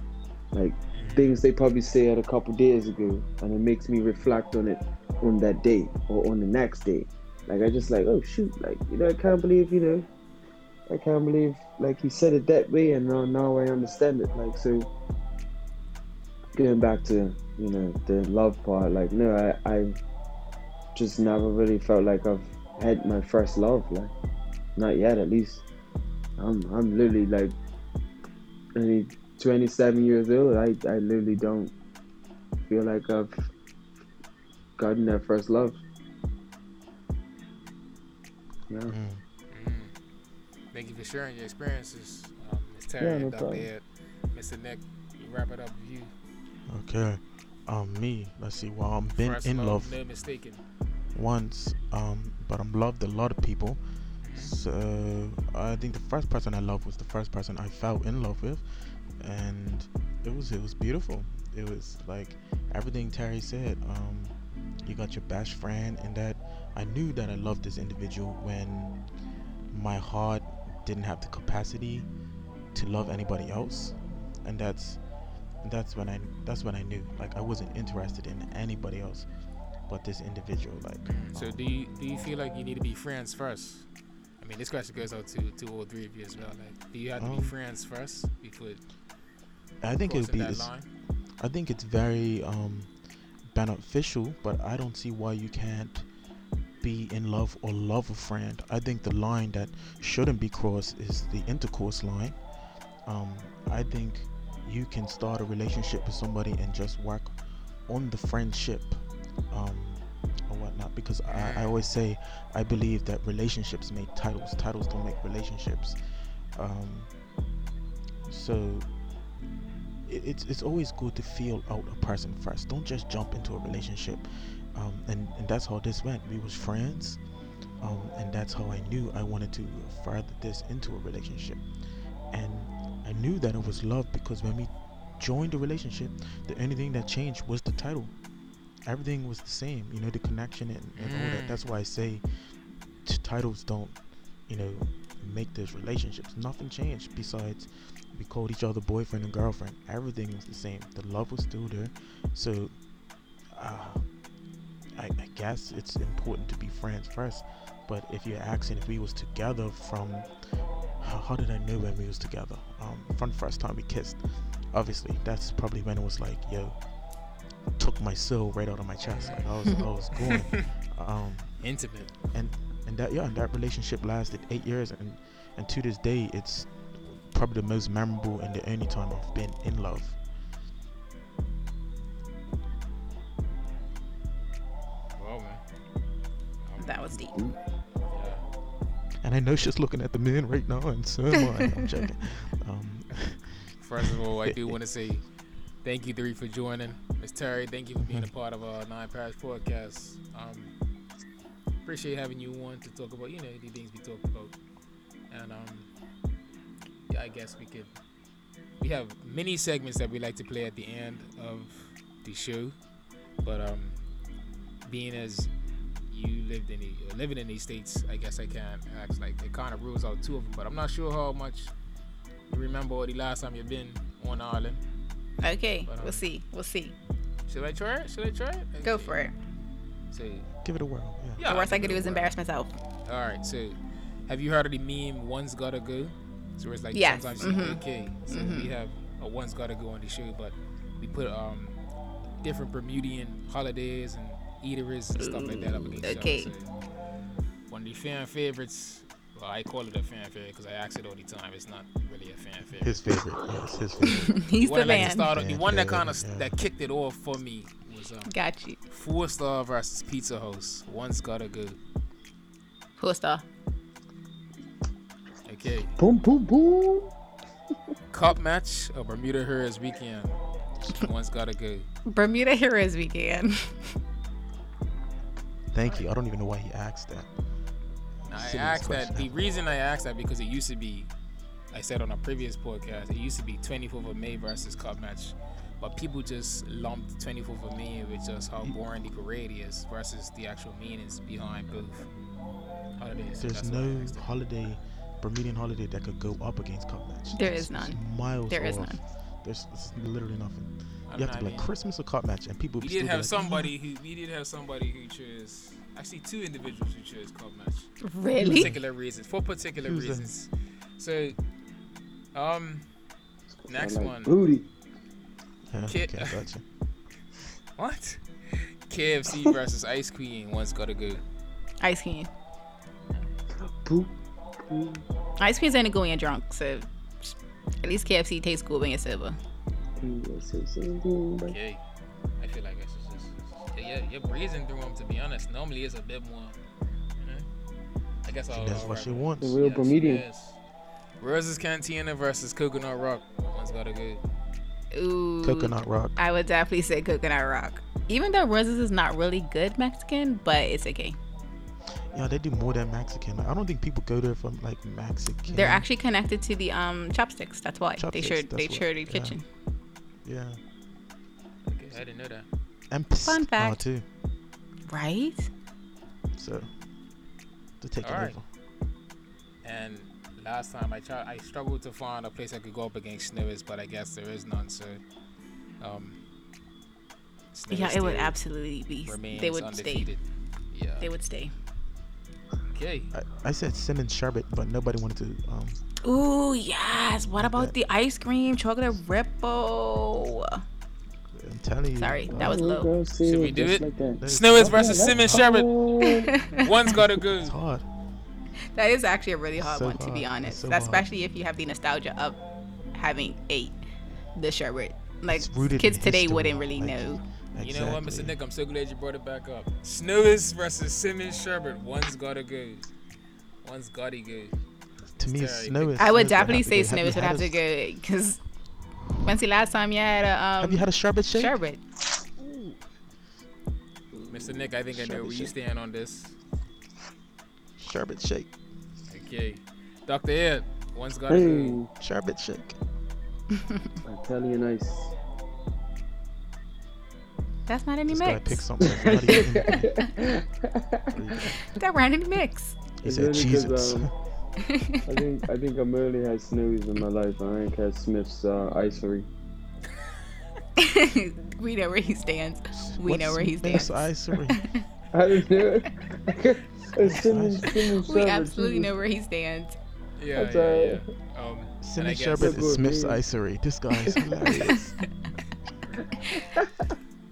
like things they probably said a couple days ago, and it makes me reflect on it on that day or on the next day. Like I just like, oh shoot, like you know, I can't believe, you know, I can't believe like he said it that way, and now now I understand it. Like so, going back to you know the love part, like no, I I just never really felt like I've had my first love, like. Not yet, at least. I'm I'm literally like only 27 years old. I I literally don't feel like I've gotten that first love. Yeah. Mm. Mm. Thank you for sharing your experiences, um, Ms. Terry Yeah, no problem. Mr. Nick, wrap it up with you. Okay. Um, me. Let's see. Well, I'm been First in love mistaken. once. Um, but I'm loved a lot of people. So I think the first person I loved was the first person I fell in love with, and it was it was beautiful. It was like everything Terry said. Um, you got your best friend, and that I knew that I loved this individual when my heart didn't have the capacity to love anybody else, and that's that's when I that's when I knew like I wasn't interested in anybody else but this individual. Like, So um, do you do you feel like you need to be friends first? I mean, this question goes out to to all three of you as well. Like, do you have to be Um, friends first before I think it would be line? I think it's very um, beneficial, but I don't see why you can't be in love or love a friend. I think the line that shouldn't be crossed is the intercourse line. Um, I think you can start a relationship with somebody and just work on the friendship um, or whatnot. Because I, I always say I believe that relationships make titles. Titles don't make relationships. Um, so it- it's it's always good to feel out a person first. Don't just jump into a relationship. Um, and and that's how this went. We was friends, um, and that's how I knew I wanted to further this into a relationship. And I knew that it was love because when we joined the relationship, the only thing that changed was the title. Everything was the same, you know, the connection and, and all that. Mm. That's why I say t- titles don't, you know, make those relationships. Nothing changed besides we called each other boyfriend and girlfriend. Everything was the same. The love was still there. So, uh, I, I guess it's important to be friends first. But if you're asking if we was together from, how, did I know when we was together? Um, from the first time we kissed. Obviously, that's probably when it was like, yo, took my soul right out of my chest. Like I was, I was *laughs* going. Um, Intimate. and and that yeah, and that relationship lasted eight years, and and to this day, it's probably the most memorable and the only time I've been in love. That was deep. And I know she's looking at the men right now, and so am I. I'm joking. *laughs* Um, *laughs* First of all, I do *laughs* want to say thank you three for joining. Miss Terry, thank you for being a part of our Nine Parish podcast. Um, appreciate having you on to talk about, you know, the things we talked about. And um, yeah, I guess we could. We have many segments that we like to play at the end of the show, but um, being as you lived in the living in these states, I guess I can't ask. Like it kind of rules out two of them, but I'm not sure how much you remember the last time you've been on Ireland. Okay, But, um, we'll see. We'll see. Should I try it? Should I try it? Go for it. So, give it a whirl. Yeah. yeah. the worst I could do is embarrass myself. All right. So, have you heard of the meme "One's Gotta Go"? So it's like Yes, sometimes you mhm. okay. So Mhm. we have a "One's Gotta Go" on the show, but we put um different Bermudian holidays and eateries and stuff like that up against each other. Okay. So, one of the fan favorites. Well, I call it a fan favorite because I ask it all the time. It's not really a fan favorite. His favorite. Yes, his favorite. *laughs* He's one the that like to man. start, the one that kind of yeah. that kicked it off for me was um, Got you. Four Star versus Pizza House. One's gotta go. Four star. Okay. Boom, boom, boom. *laughs* Cup match of Bermuda Heroes weekend. *laughs* One's gotta go. Bermuda Heroes weekend. Thank you. I don't even know why he asked that. Now, I Silly asked that. question. The reason I asked that because it used to be, I said on a previous podcast, it used to be 24th of May versus Cup match, but people just lumped 24th of May with just how boring the parade is versus the actual meanings behind both holidays. There's That's no asked it. holiday, Bermudian holiday that could go up against Cup Match. There It's is none. Miles There is off. none. There's, there's literally nothing. I You have to I be like Christmas or Cup Match, and people. We still did be have like, somebody who we did have somebody who chose actually two individuals who chose cup match Really? for particular reasons for particular Who's that? reasons. So, um, next like one. Booty. Yeah, Kid- okay, I got you. *laughs* What? KFC versus Ice Queen. One's gotta go. Ice cream. Boop. boop. Ice cream's only good when you're drunk, so at least KFC tastes good when you're sober. You gonna say something, but- Okay. I feel like it's just, just, just yeah, you're breezing through them. To be honest, normally it's a bit more. You know? I guess I'll. That's I'll what wrap she wants. The real Bermudian. Yes. Rose's Cantina versus Coconut Rock. One's gotta go. Ooh. Coconut rock. I would definitely say coconut rock. Even though Roses is not really good Mexican, but it's okay. Yeah, they do more than Mexican. I don't think people go there for like Mexican. They're actually connected to the um chopsticks. That's why they Chopsticks, shared they that's shared the kitchen. yeah. Okay, I didn't know that. And Fun Piscina fact. too. Right? So to take it Alright. over. And last time I tried, I struggled to find a place I could go up against Snivers, but I guess there is none. So, um, Snivers Yeah, it would absolutely be. They would undefeated. Yeah. stay. They would stay. Okay. I, I said cinnamon sherbet, but nobody wanted to. Um, Ooh yes. What about that. the ice cream chocolate ripple? I'm telling you. Sorry, uh, that was Oh, low. girl, say Should we do it? Like that. there's- versus that's Simmons Sherbet. One's gotta go. It's hard. That is actually a really hard So one to be honest, So hard. especially if you have the nostalgia of having ate the sherbet. Like It's kids today history, wouldn't really like, know. You know what, Mr. Nick? I'm so glad you brought it back up. Snivers versus Simmons Sherbet. One's gotta go. One's gotta go. To me, Terry, snow. I would definitely say go. Snippets would have to go because when's the last time you had a um Have you had a sherbet shake? sherbet? Mr. Nick, I think I know Sherbet where you shake. stand on this. Sherbet shake. Okay. Dr. Ed, one's gotta Hey, go. Sherbet shake. *laughs* Italian ice. That's not any This guy mix. picked something. that's not *laughs* in it. That ran any mix. He It's said only 'cause, Cheez-Its. um, I think I think I'm only had snowies in my life. I ain't had Smith's uh, icery. *laughs* we know where he stands. We What's know where he stands. Smith's stands. icery? I don't know. *laughs* It's Simmons, Simmons We sherbet, absolutely Jesus. know where he stands. Yeah, That's yeah, alright. yeah. Um, and I Cinnamon guess- sherbet That's is Smith's it is. icery. This guy is hilarious.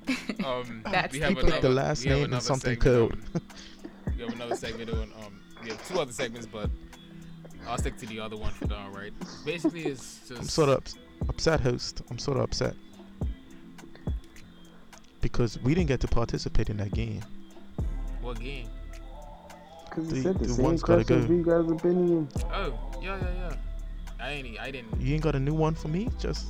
*laughs* Um, *laughs* That's we have people. another, the last name and something segment code. on- we have another segment on. Um, we have two other segments, but I'll stick to the other one for now, right? Basically, it's just. I'm sort of ups- upset, host. I'm sort of upset because we didn't get to participate in that game. What game? Cause The- said the, the same one's gotta questions go. we guys have been in. Oh, yeah, yeah, yeah. I ain't. e- I didn't. You ain't got a new one for me? Just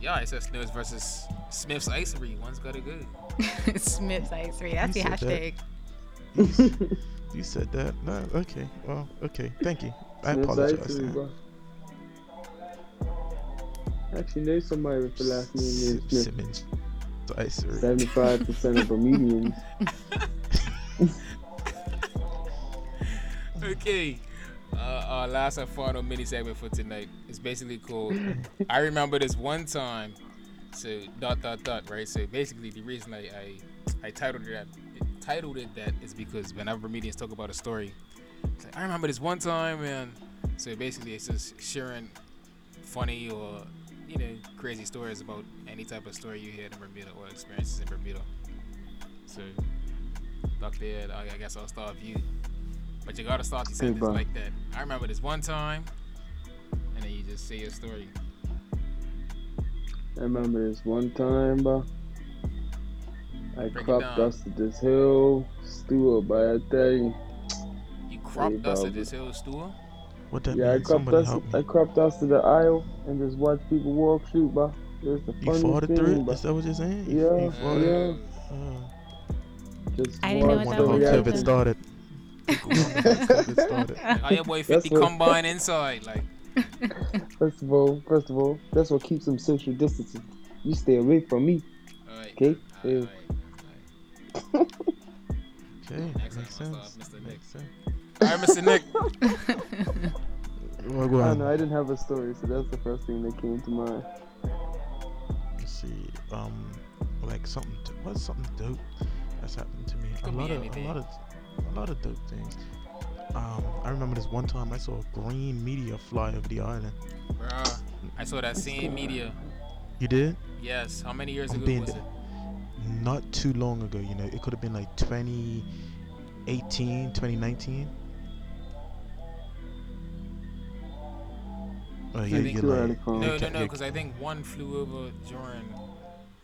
Yeah, I said Snooze versus Smith's Icery. One's gotta go. *laughs* Smith's ice cream. That's the You said that. hashtag. *laughs* you said that. No, okay. Well, okay. Thank you. I Smith's apologize. icery, man. bro. Actually, know somebody with the last name S- named Smith. Simmons. Icery. Seventy-five percent of *laughs* Bermudians. Okay. Uh, our last and final mini segment for tonight is basically called I remember this one time. So dot dot dot right. So basically the reason I I, I titled it that titled it that is because whenever comedians talk about a story, it's like, I remember this one time and so basically it's just sharing funny or you know crazy stories about any type of story you heard in Bermuda or experiences in Bermuda. So Dr. Ed, I guess I'll start with you. But you gotta start the sentence bro. like that. I remember this one time, and then you just say your story. I remember this one time, bro. I Break crop dusted this hill, stew up, but I tell you. You crop Hey, dusted this hill stool. What that Yeah, I means? crop dusted, I me. crop dusted the aisle and just watch people walk through, bro. It was the You funniest fought it thing, through? bro. Is that what you're saying? Yeah, You, you fought it? yeah. Uh, Just I didn't know what that the was. how COVID started. COVID *laughs* started. How your boy 50 what- combine inside? Like, First of all, first of all, that's what keeps them social distancing. You stay away from me, alright. okay? All right. All right. Okay, Next makes sense. start, Mr. Nick. Makes sense. alright. Alright, Mr. Nick. *laughs* Well, go I on. know I didn't have a story, so that's the first thing that came to mind. Let's see. Um, like something. d- What's something dope that's happened to me? Could a be lot of, anything. a lot of, a lot of dope things. Um, I remember this one time I saw a green meteor fly over the island. Bruh, I saw that same media. You did? Yes. How many years I'm ago was the- it? Not too long ago, you know. It could have been like 2018, 2019. Oh, you, think you're like, No, no, no. Because I think one flew over during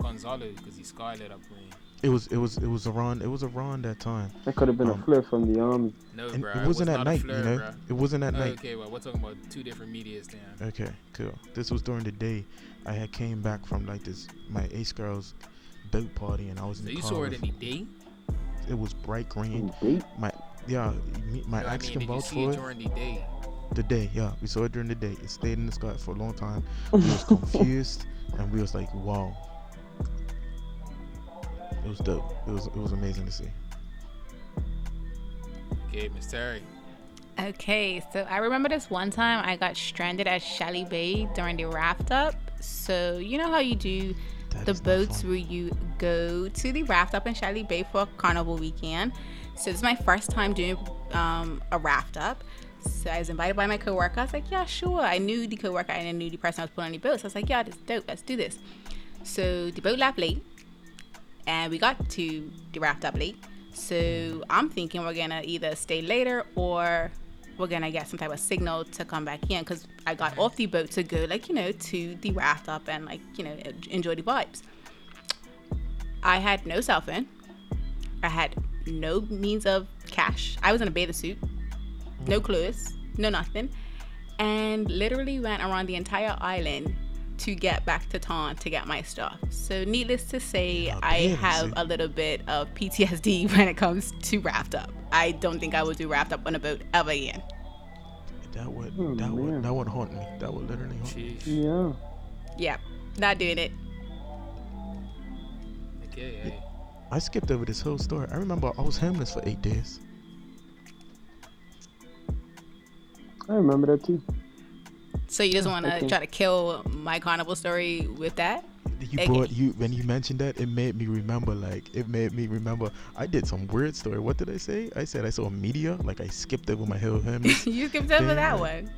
Gonzalo because he sky lit up green. It was it was it was around it was around that time. That could have been Um, a flare from the army. No, And bro. it wasn't was at night, flare, you know. bruh. It wasn't at Oh, night. Okay, well, we're talking about two different medias then. Okay, cool. This was during the day. I had came back from like this my ace girls boat party and I was in So the you car. saw it with- in the day? it was bright green. My Yeah, my No, I ex mean, can did you vouch see for it it. during the day? The day, yeah, we saw it during the day. It stayed in the sky for a long time. *laughs* We was confused and we was like, wow. It was dope. It was it was amazing to see. Okay, Miss Terry. Okay, so I remember this one time I got stranded at Shelly Bay during the raft up. So you know how you do That the boats where you go to the raft up in Shelly Bay for Carnival weekend. So this is my first time doing um, a raft up. So I was invited by my coworker. I was like, yeah, sure. I knew the coworker and I knew the person I was pulling the boat. So I was like, yeah, this dope. Let's do this. So the boat left late, and we got to the raft up late. So I'm thinking we're gonna either stay later or we're gonna get some type of signal to come back in because I got off the boat to go like you know to the raft up and like you know enjoy the vibes. I had no cell phone. I had no means of cash. I was in a bathing suit, no mm-hmm. clothes, no nothing, and literally went around the entire island to get back to town to get my stuff. So needless to say, A I bathing have suit. a little bit of PTSD *laughs* when it comes to raft up. I don't think I would do raft up on a boat ever again. That would Oh, that man. would that would haunt me. That would literally haunt me. Yeah. Yeah, not doing it. Okay, hey. I skipped over this whole story. I remember I was homeless for eight days. I remember that too. So you just want to okay. try to kill my carnival story with that? You Okay. brought you when you mentioned that it made me remember like it made me remember I did some weird story. What did I say? I said I saw a media like I skipped over my whole *laughs* homeless. you skipped over that one.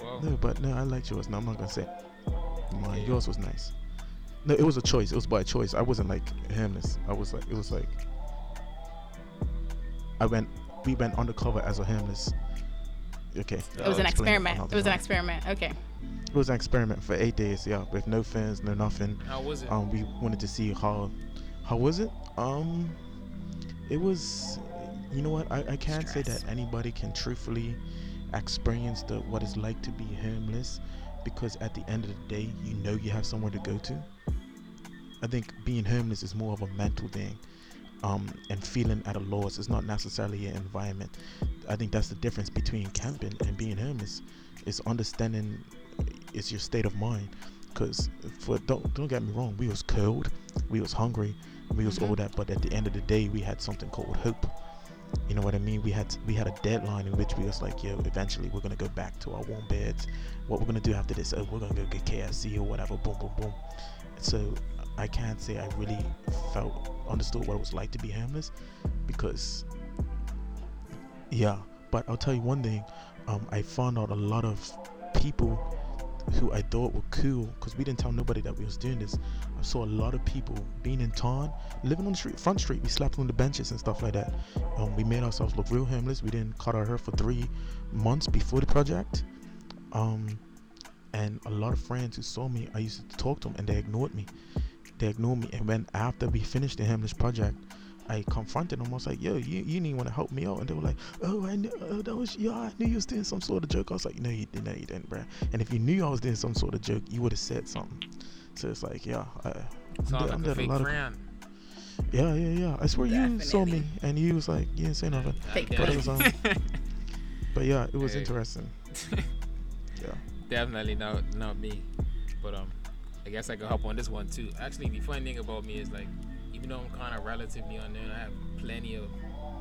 Well, no, but no, I liked yours. No, I'm not gonna say mine. Yeah. Yours was nice. No, it was a choice. It was by choice. I wasn't like homeless. I was like it was like I went we went undercover as a homeless. Okay. It was Oh, an explain it experiment. It was an experiment. Okay. It was an experiment for eight days, yeah, with no fans, no nothing. how was it? Um, we wanted to see how, how was it? Um, it was, you know what? I, I can't say that anybody can truthfully experience the what it's like to be homeless, because at the end of the day, you know you have somewhere to go to. I think being homeless is more of a mental thing, um, and feeling at a loss. It's not necessarily an environment. I think that's the difference between camping and being homeless. It's understanding it's your state of mind. Cause for don't don't get me wrong, we was cold, we was hungry, we was all that, but at the end of the day, we had something called hope. You know what I mean? We had we had a deadline in which we was like, yo, eventually we're gonna go back to our warm beds. What we're gonna do after this? Oh, we're gonna go get KFC or whatever. Boom, boom, boom. So I can't say I really felt understood what it was like to be homeless, because yeah. But I'll tell you one thing. Um, I found out a lot of people who I thought were cool because we didn't tell nobody that we was doing this. I saw a lot of people being in town, living on the street, front street. We slept on the benches and stuff like that. Um, we made ourselves look real homeless. We didn't cut our hair for three months before the project. Um, and a lot of friends who saw me, I used to talk to them and they ignored me. They ignored me. And when after we finished the homeless project, I confronted them. I was like, "Yo, you you didn't want to help me out," and they were like, "Oh, I knew oh, that was yeah, I knew you was doing some sort of joke." I was like, "No, you didn't. No, you didn't, bruh. And if you knew I was doing some sort of joke, you would have said something." So it's like, yeah, I, I'm, Sounds dead- like I'm a dead a fake lot of friend. yeah, yeah, yeah. I swear you saw me and you was like, you didn't say nothing. Fake But it was um, *laughs* but yeah, it was Hey. interesting. *laughs* Yeah. Definitely not not me. But um I guess I can hop on this one too. Actually the funny thing about me is like even though I'm kinda relatively unknown, I have plenty of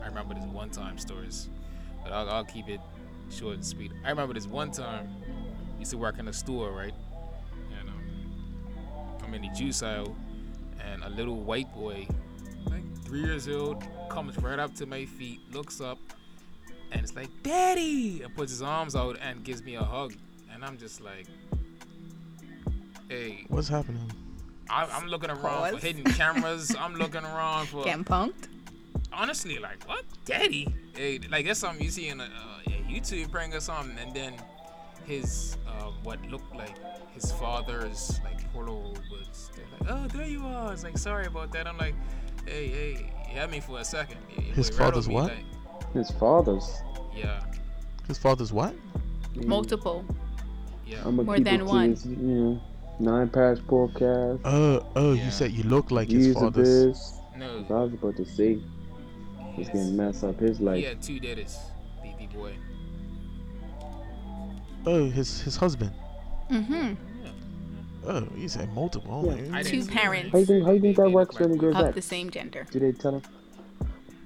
I remember this one time stories. But I'll, I'll keep it short and sweet. I remember this one time used to work in a store, right? And um I'm in the juice aisle and a little white boy, like three years old, comes right up to my feet, looks up, and it's like, Daddy! And puts his arms out and gives me a hug. And I'm just like, hey, What's happening? I, I'm looking around Pause. for hidden cameras. *laughs* I'm looking around for, Getting punked. honestly, like, what? Daddy? Hey, like, that's something you see in a, uh, a YouTube prank or something. And then his um, what looked like his father's like Polaroid was. They're like, "Oh, there you are." It's like, "Sorry about that." I'm like, "Hey, hey, you had me for a second. You- you His went right father's me, what? like- His father's. yeah, His father's what? Mm, Multiple. yeah. More than one. His, you know, Nine Parish podcast. Oh, oh, Yeah. you said you look like his Years of father's. this. no, I was about to say he's gonna mess up his he life. had two daddies, DD boy. Oh, his his husband. Mm-hmm. Oh, you said multiple. Yeah. Two didn't parents. How you think? How you think that works look when it like grows Of up? the same gender. Do they tell him?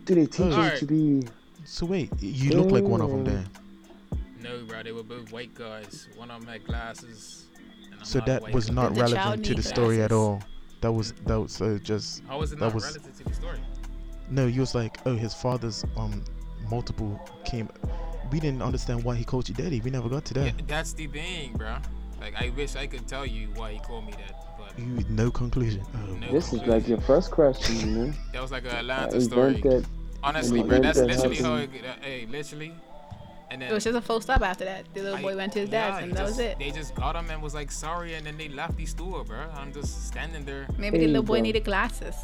Do they teach him Alright. to be? So wait, you look like one of them then. No, bro, they were both white guys. One of them had glasses. And I'm So that was not The relevant to the story at all. That was that was uh, just How was it that not was- relative to the story? no. You was like, oh, his father's um multiple came. We didn't understand why he called you daddy. We never got to that. Yeah, that's the thing, bro. Like, I wish I could tell you why he called me that, but You no conclusion. Oh, No. This is like your first question, you know. *laughs* that was like an Uh, Atlanta story. event that Honestly, bro, event that's that literally how happened. it. Uh, hey, literally. And then It was just a full stop after that. The little I- boy went to his yeah, dad's, he and that was it. They just got him and was like sorry, and then they left the store, bro. I'm just standing there. Maybe the little boy bro. needed glasses.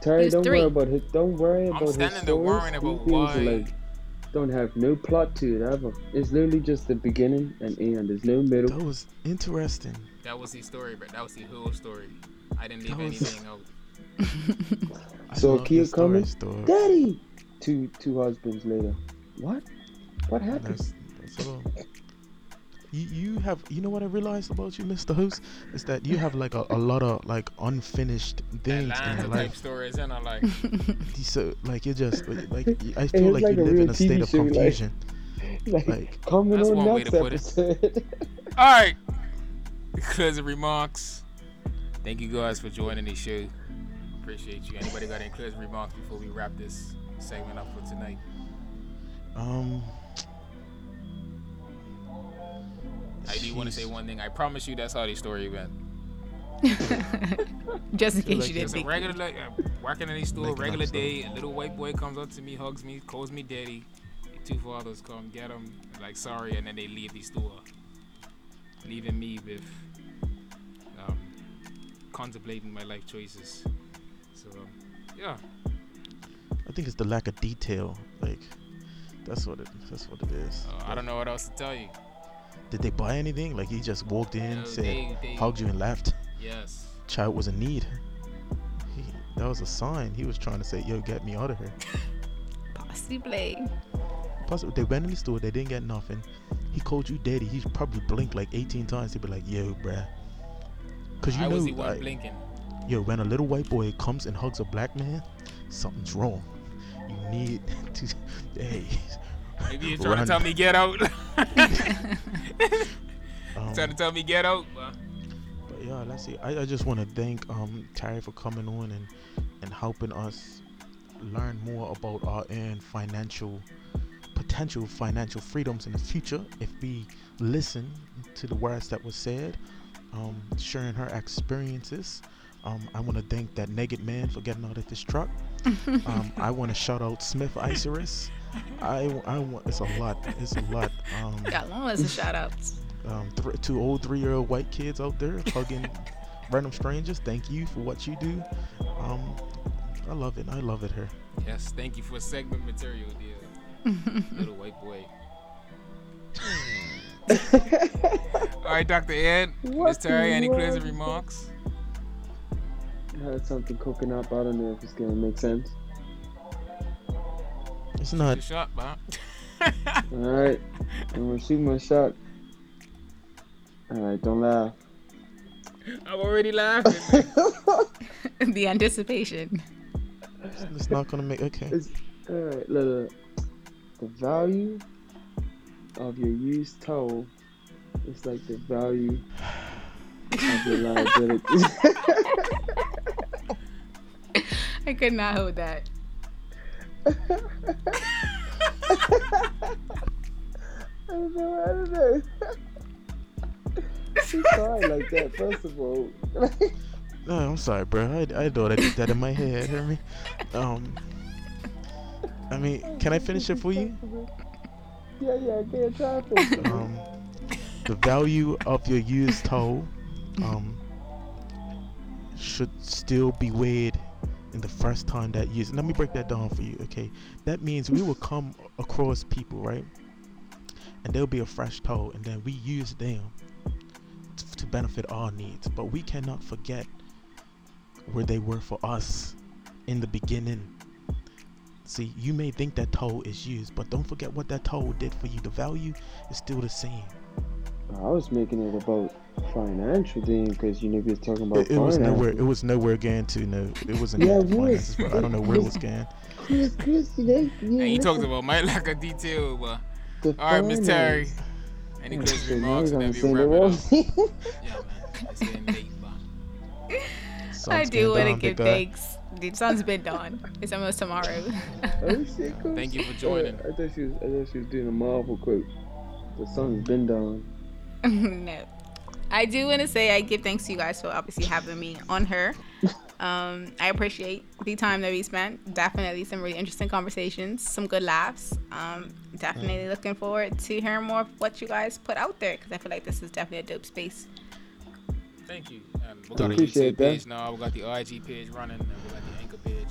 Terry, don't three. worry about it. Don't worry I'm about his standing there stories. worrying about things why. Like, don't have no plot to it ever. It's literally just the beginning and end. There's no middle. that was interesting. That was the story, bro. That was the whole story. I didn't leave That was- anything out. *laughs* So love Kia coming? story. Daddy. Two two husbands later. What? What happened? That's, that's all. You, you have you know what I realized about you, Mr. Host, is that you have like a, a lot of like unfinished things in Atlanta your type life. stories, and I'm like, So like you're just like I feel like, like you live in a state TV of show, like- confusion. *laughs* like, like- coming That's on one way next to put it. episode. *laughs* all right. Closing remarks. Thank you guys for joining the show. Appreciate you. Anybody got any closing remarks before we wrap this segment up for tonight? Um, I do want to say one thing. I promise you that's how the story went. *laughs* Just in case like you didn't It's a think. regular, like, uh, working in a store, Making regular day. A little white boy comes up to me, hugs me, calls me daddy. Two fathers come get him, like sorry, and then they leave the store, leaving me with um, contemplating my life choices. So um, yeah, I think it's the lack of detail. Like that's what it that's what it is. uh, I don't know what else to tell you. Did they buy anything? Like he just walked in, No, said, they- they- hugged you, and left. Yes. Child was in need. He, that was a sign. He was trying to say, "Yo, get me out of here." *laughs* Possibly. Plus, they went in the store, they didn't get nothing. He called you daddy. He probably blinked like 18 times. He'd be like, "Yo, bruh," because you I know, was the one like, blinking. yo, when a little white boy comes and hugs a black man, something's wrong. You need *laughs* to, hey, Maybe you're trying Run. to *laughs* *laughs* tell me get out. um, trying to tell me get out. Well, But yeah, let's see. I, I just want to thank um Terry for coming on and and helping us learn more about our own financial potential financial freedoms in the future if we listen to the words that were said. Um, sharing her experiences. Um, I want to thank that naked man for getting out of this truck. *laughs* Um, I want to shout out Smith Isurus. I, I want it's a lot. It's a lot. Um, Got long list of shout outs. um, th- two old three year old white kids out there hugging random strangers. Thank you for what you do. Um, I love it. I love it here. yes, thank you for segment material, dear. *laughs* Little white boy. *laughs* All right, Dr. Ed, Miss What Terry, any closing remarks? I had something cooking up. I don't know if it's gonna make sense. It's Shoot not. your shot, Bob. *laughs* All right, I'm gonna shoot my shot. All right, don't laugh. I'm already laughing. *laughs* the anticipation. It's not gonna make. Okay. It's, all right, look, look. The value of your used toe is like the value of your *laughs* liability. I could not hold that. I don't know. I don't know. *laughs* She cried like that. First of all, *laughs* No, I'm sorry, bro. I, I thought I did that in my head. Hear me? Um. I mean, can I finish it for you? Yeah, yeah. I can't try it. Um. the value of your used toe um, should still be weighed in the first time that use. Let me break that down for you. Okay, that means we will come across people, right? And there'll be a fresh toe, and then we use them t- to benefit our needs. But we cannot forget where they were for us in the beginning. See, you may think that toe is used, but don't forget what that toe did for you. The value is still the same. I was making it about financial thing because you know we was talking about It, it was nowhere. It was nowhere going to. No, it wasn't Yeah, going to it was. finances, but I don't know where it was going. Chris, Chris, they, yeah, And you talked listen, about my lack of detail, but the all right, Miss Terry. Any closing remarks we then we wrap it up? Yeah, man. *laughs* It's late, but I do want to give thanks. The sun's been done. It's almost tomorrow. *laughs* *laughs* Oh, shit, cool. thank you for joining. Uh, I thought she was. I thought she was doing a Marvel quote. The sun's been down. *laughs* no. I do want to say I give thanks to you guys for obviously having me on her. Um, I appreciate the time that we spent. Definitely some really interesting conversations, some good laughs. Um, definitely looking forward to hearing more of what you guys put out there because I feel like this is definitely a dope space. Thank you. Um, we got a Appreciate YouTube that. page now. We got the IG page running. And we got the Anchor page.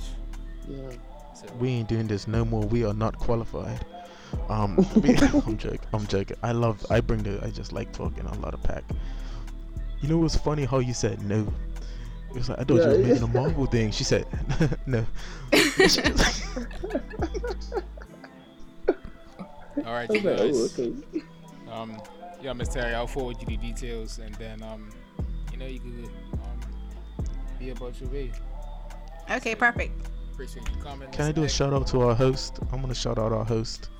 Yeah. So We ain't doing this no more. We are not qualified. Um, *laughs* we- *laughs* I'm joking. I'm joking. I love. I bring the. I just like talking a lot of pack. You know, it was funny how you said no. It was like I thought you Yeah, was yeah. making a *laughs* Marvel thing. She said no. all right, I you was like, oh, guys. okay. Um, yeah, Miss Terry, I'll forward you the details, and then um, you know, you could um, be about your way. Okay, perfect. Appreciate you coming. Can I do a shout out to our host? I'm gonna shout out our host.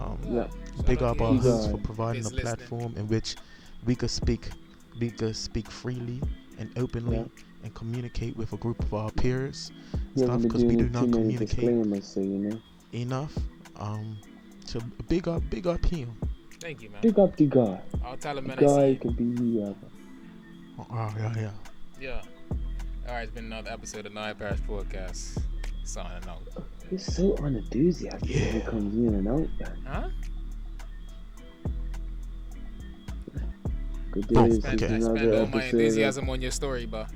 Um, Yeah. big up our you. host for God. providing a Is listening. platform in which we could speak, we could speak freely and openly Yeah. and communicate with a group of our peers. He Stuff because we do not communicate disclaimers, so you know. enough. Um, so big up, big up him. Thank you, man. Big up the guy. I'll tell him The when I see guy could be whoever. Oh yeah, yeah. Yeah. All right, it's been another episode of Nine Parish Podcast. Signing out. He's so unenthusiastic when he Yeah. comes in and out. Huh? Good Oh, days. Spend, Okay. It's spend all my enthusiasm on your story, but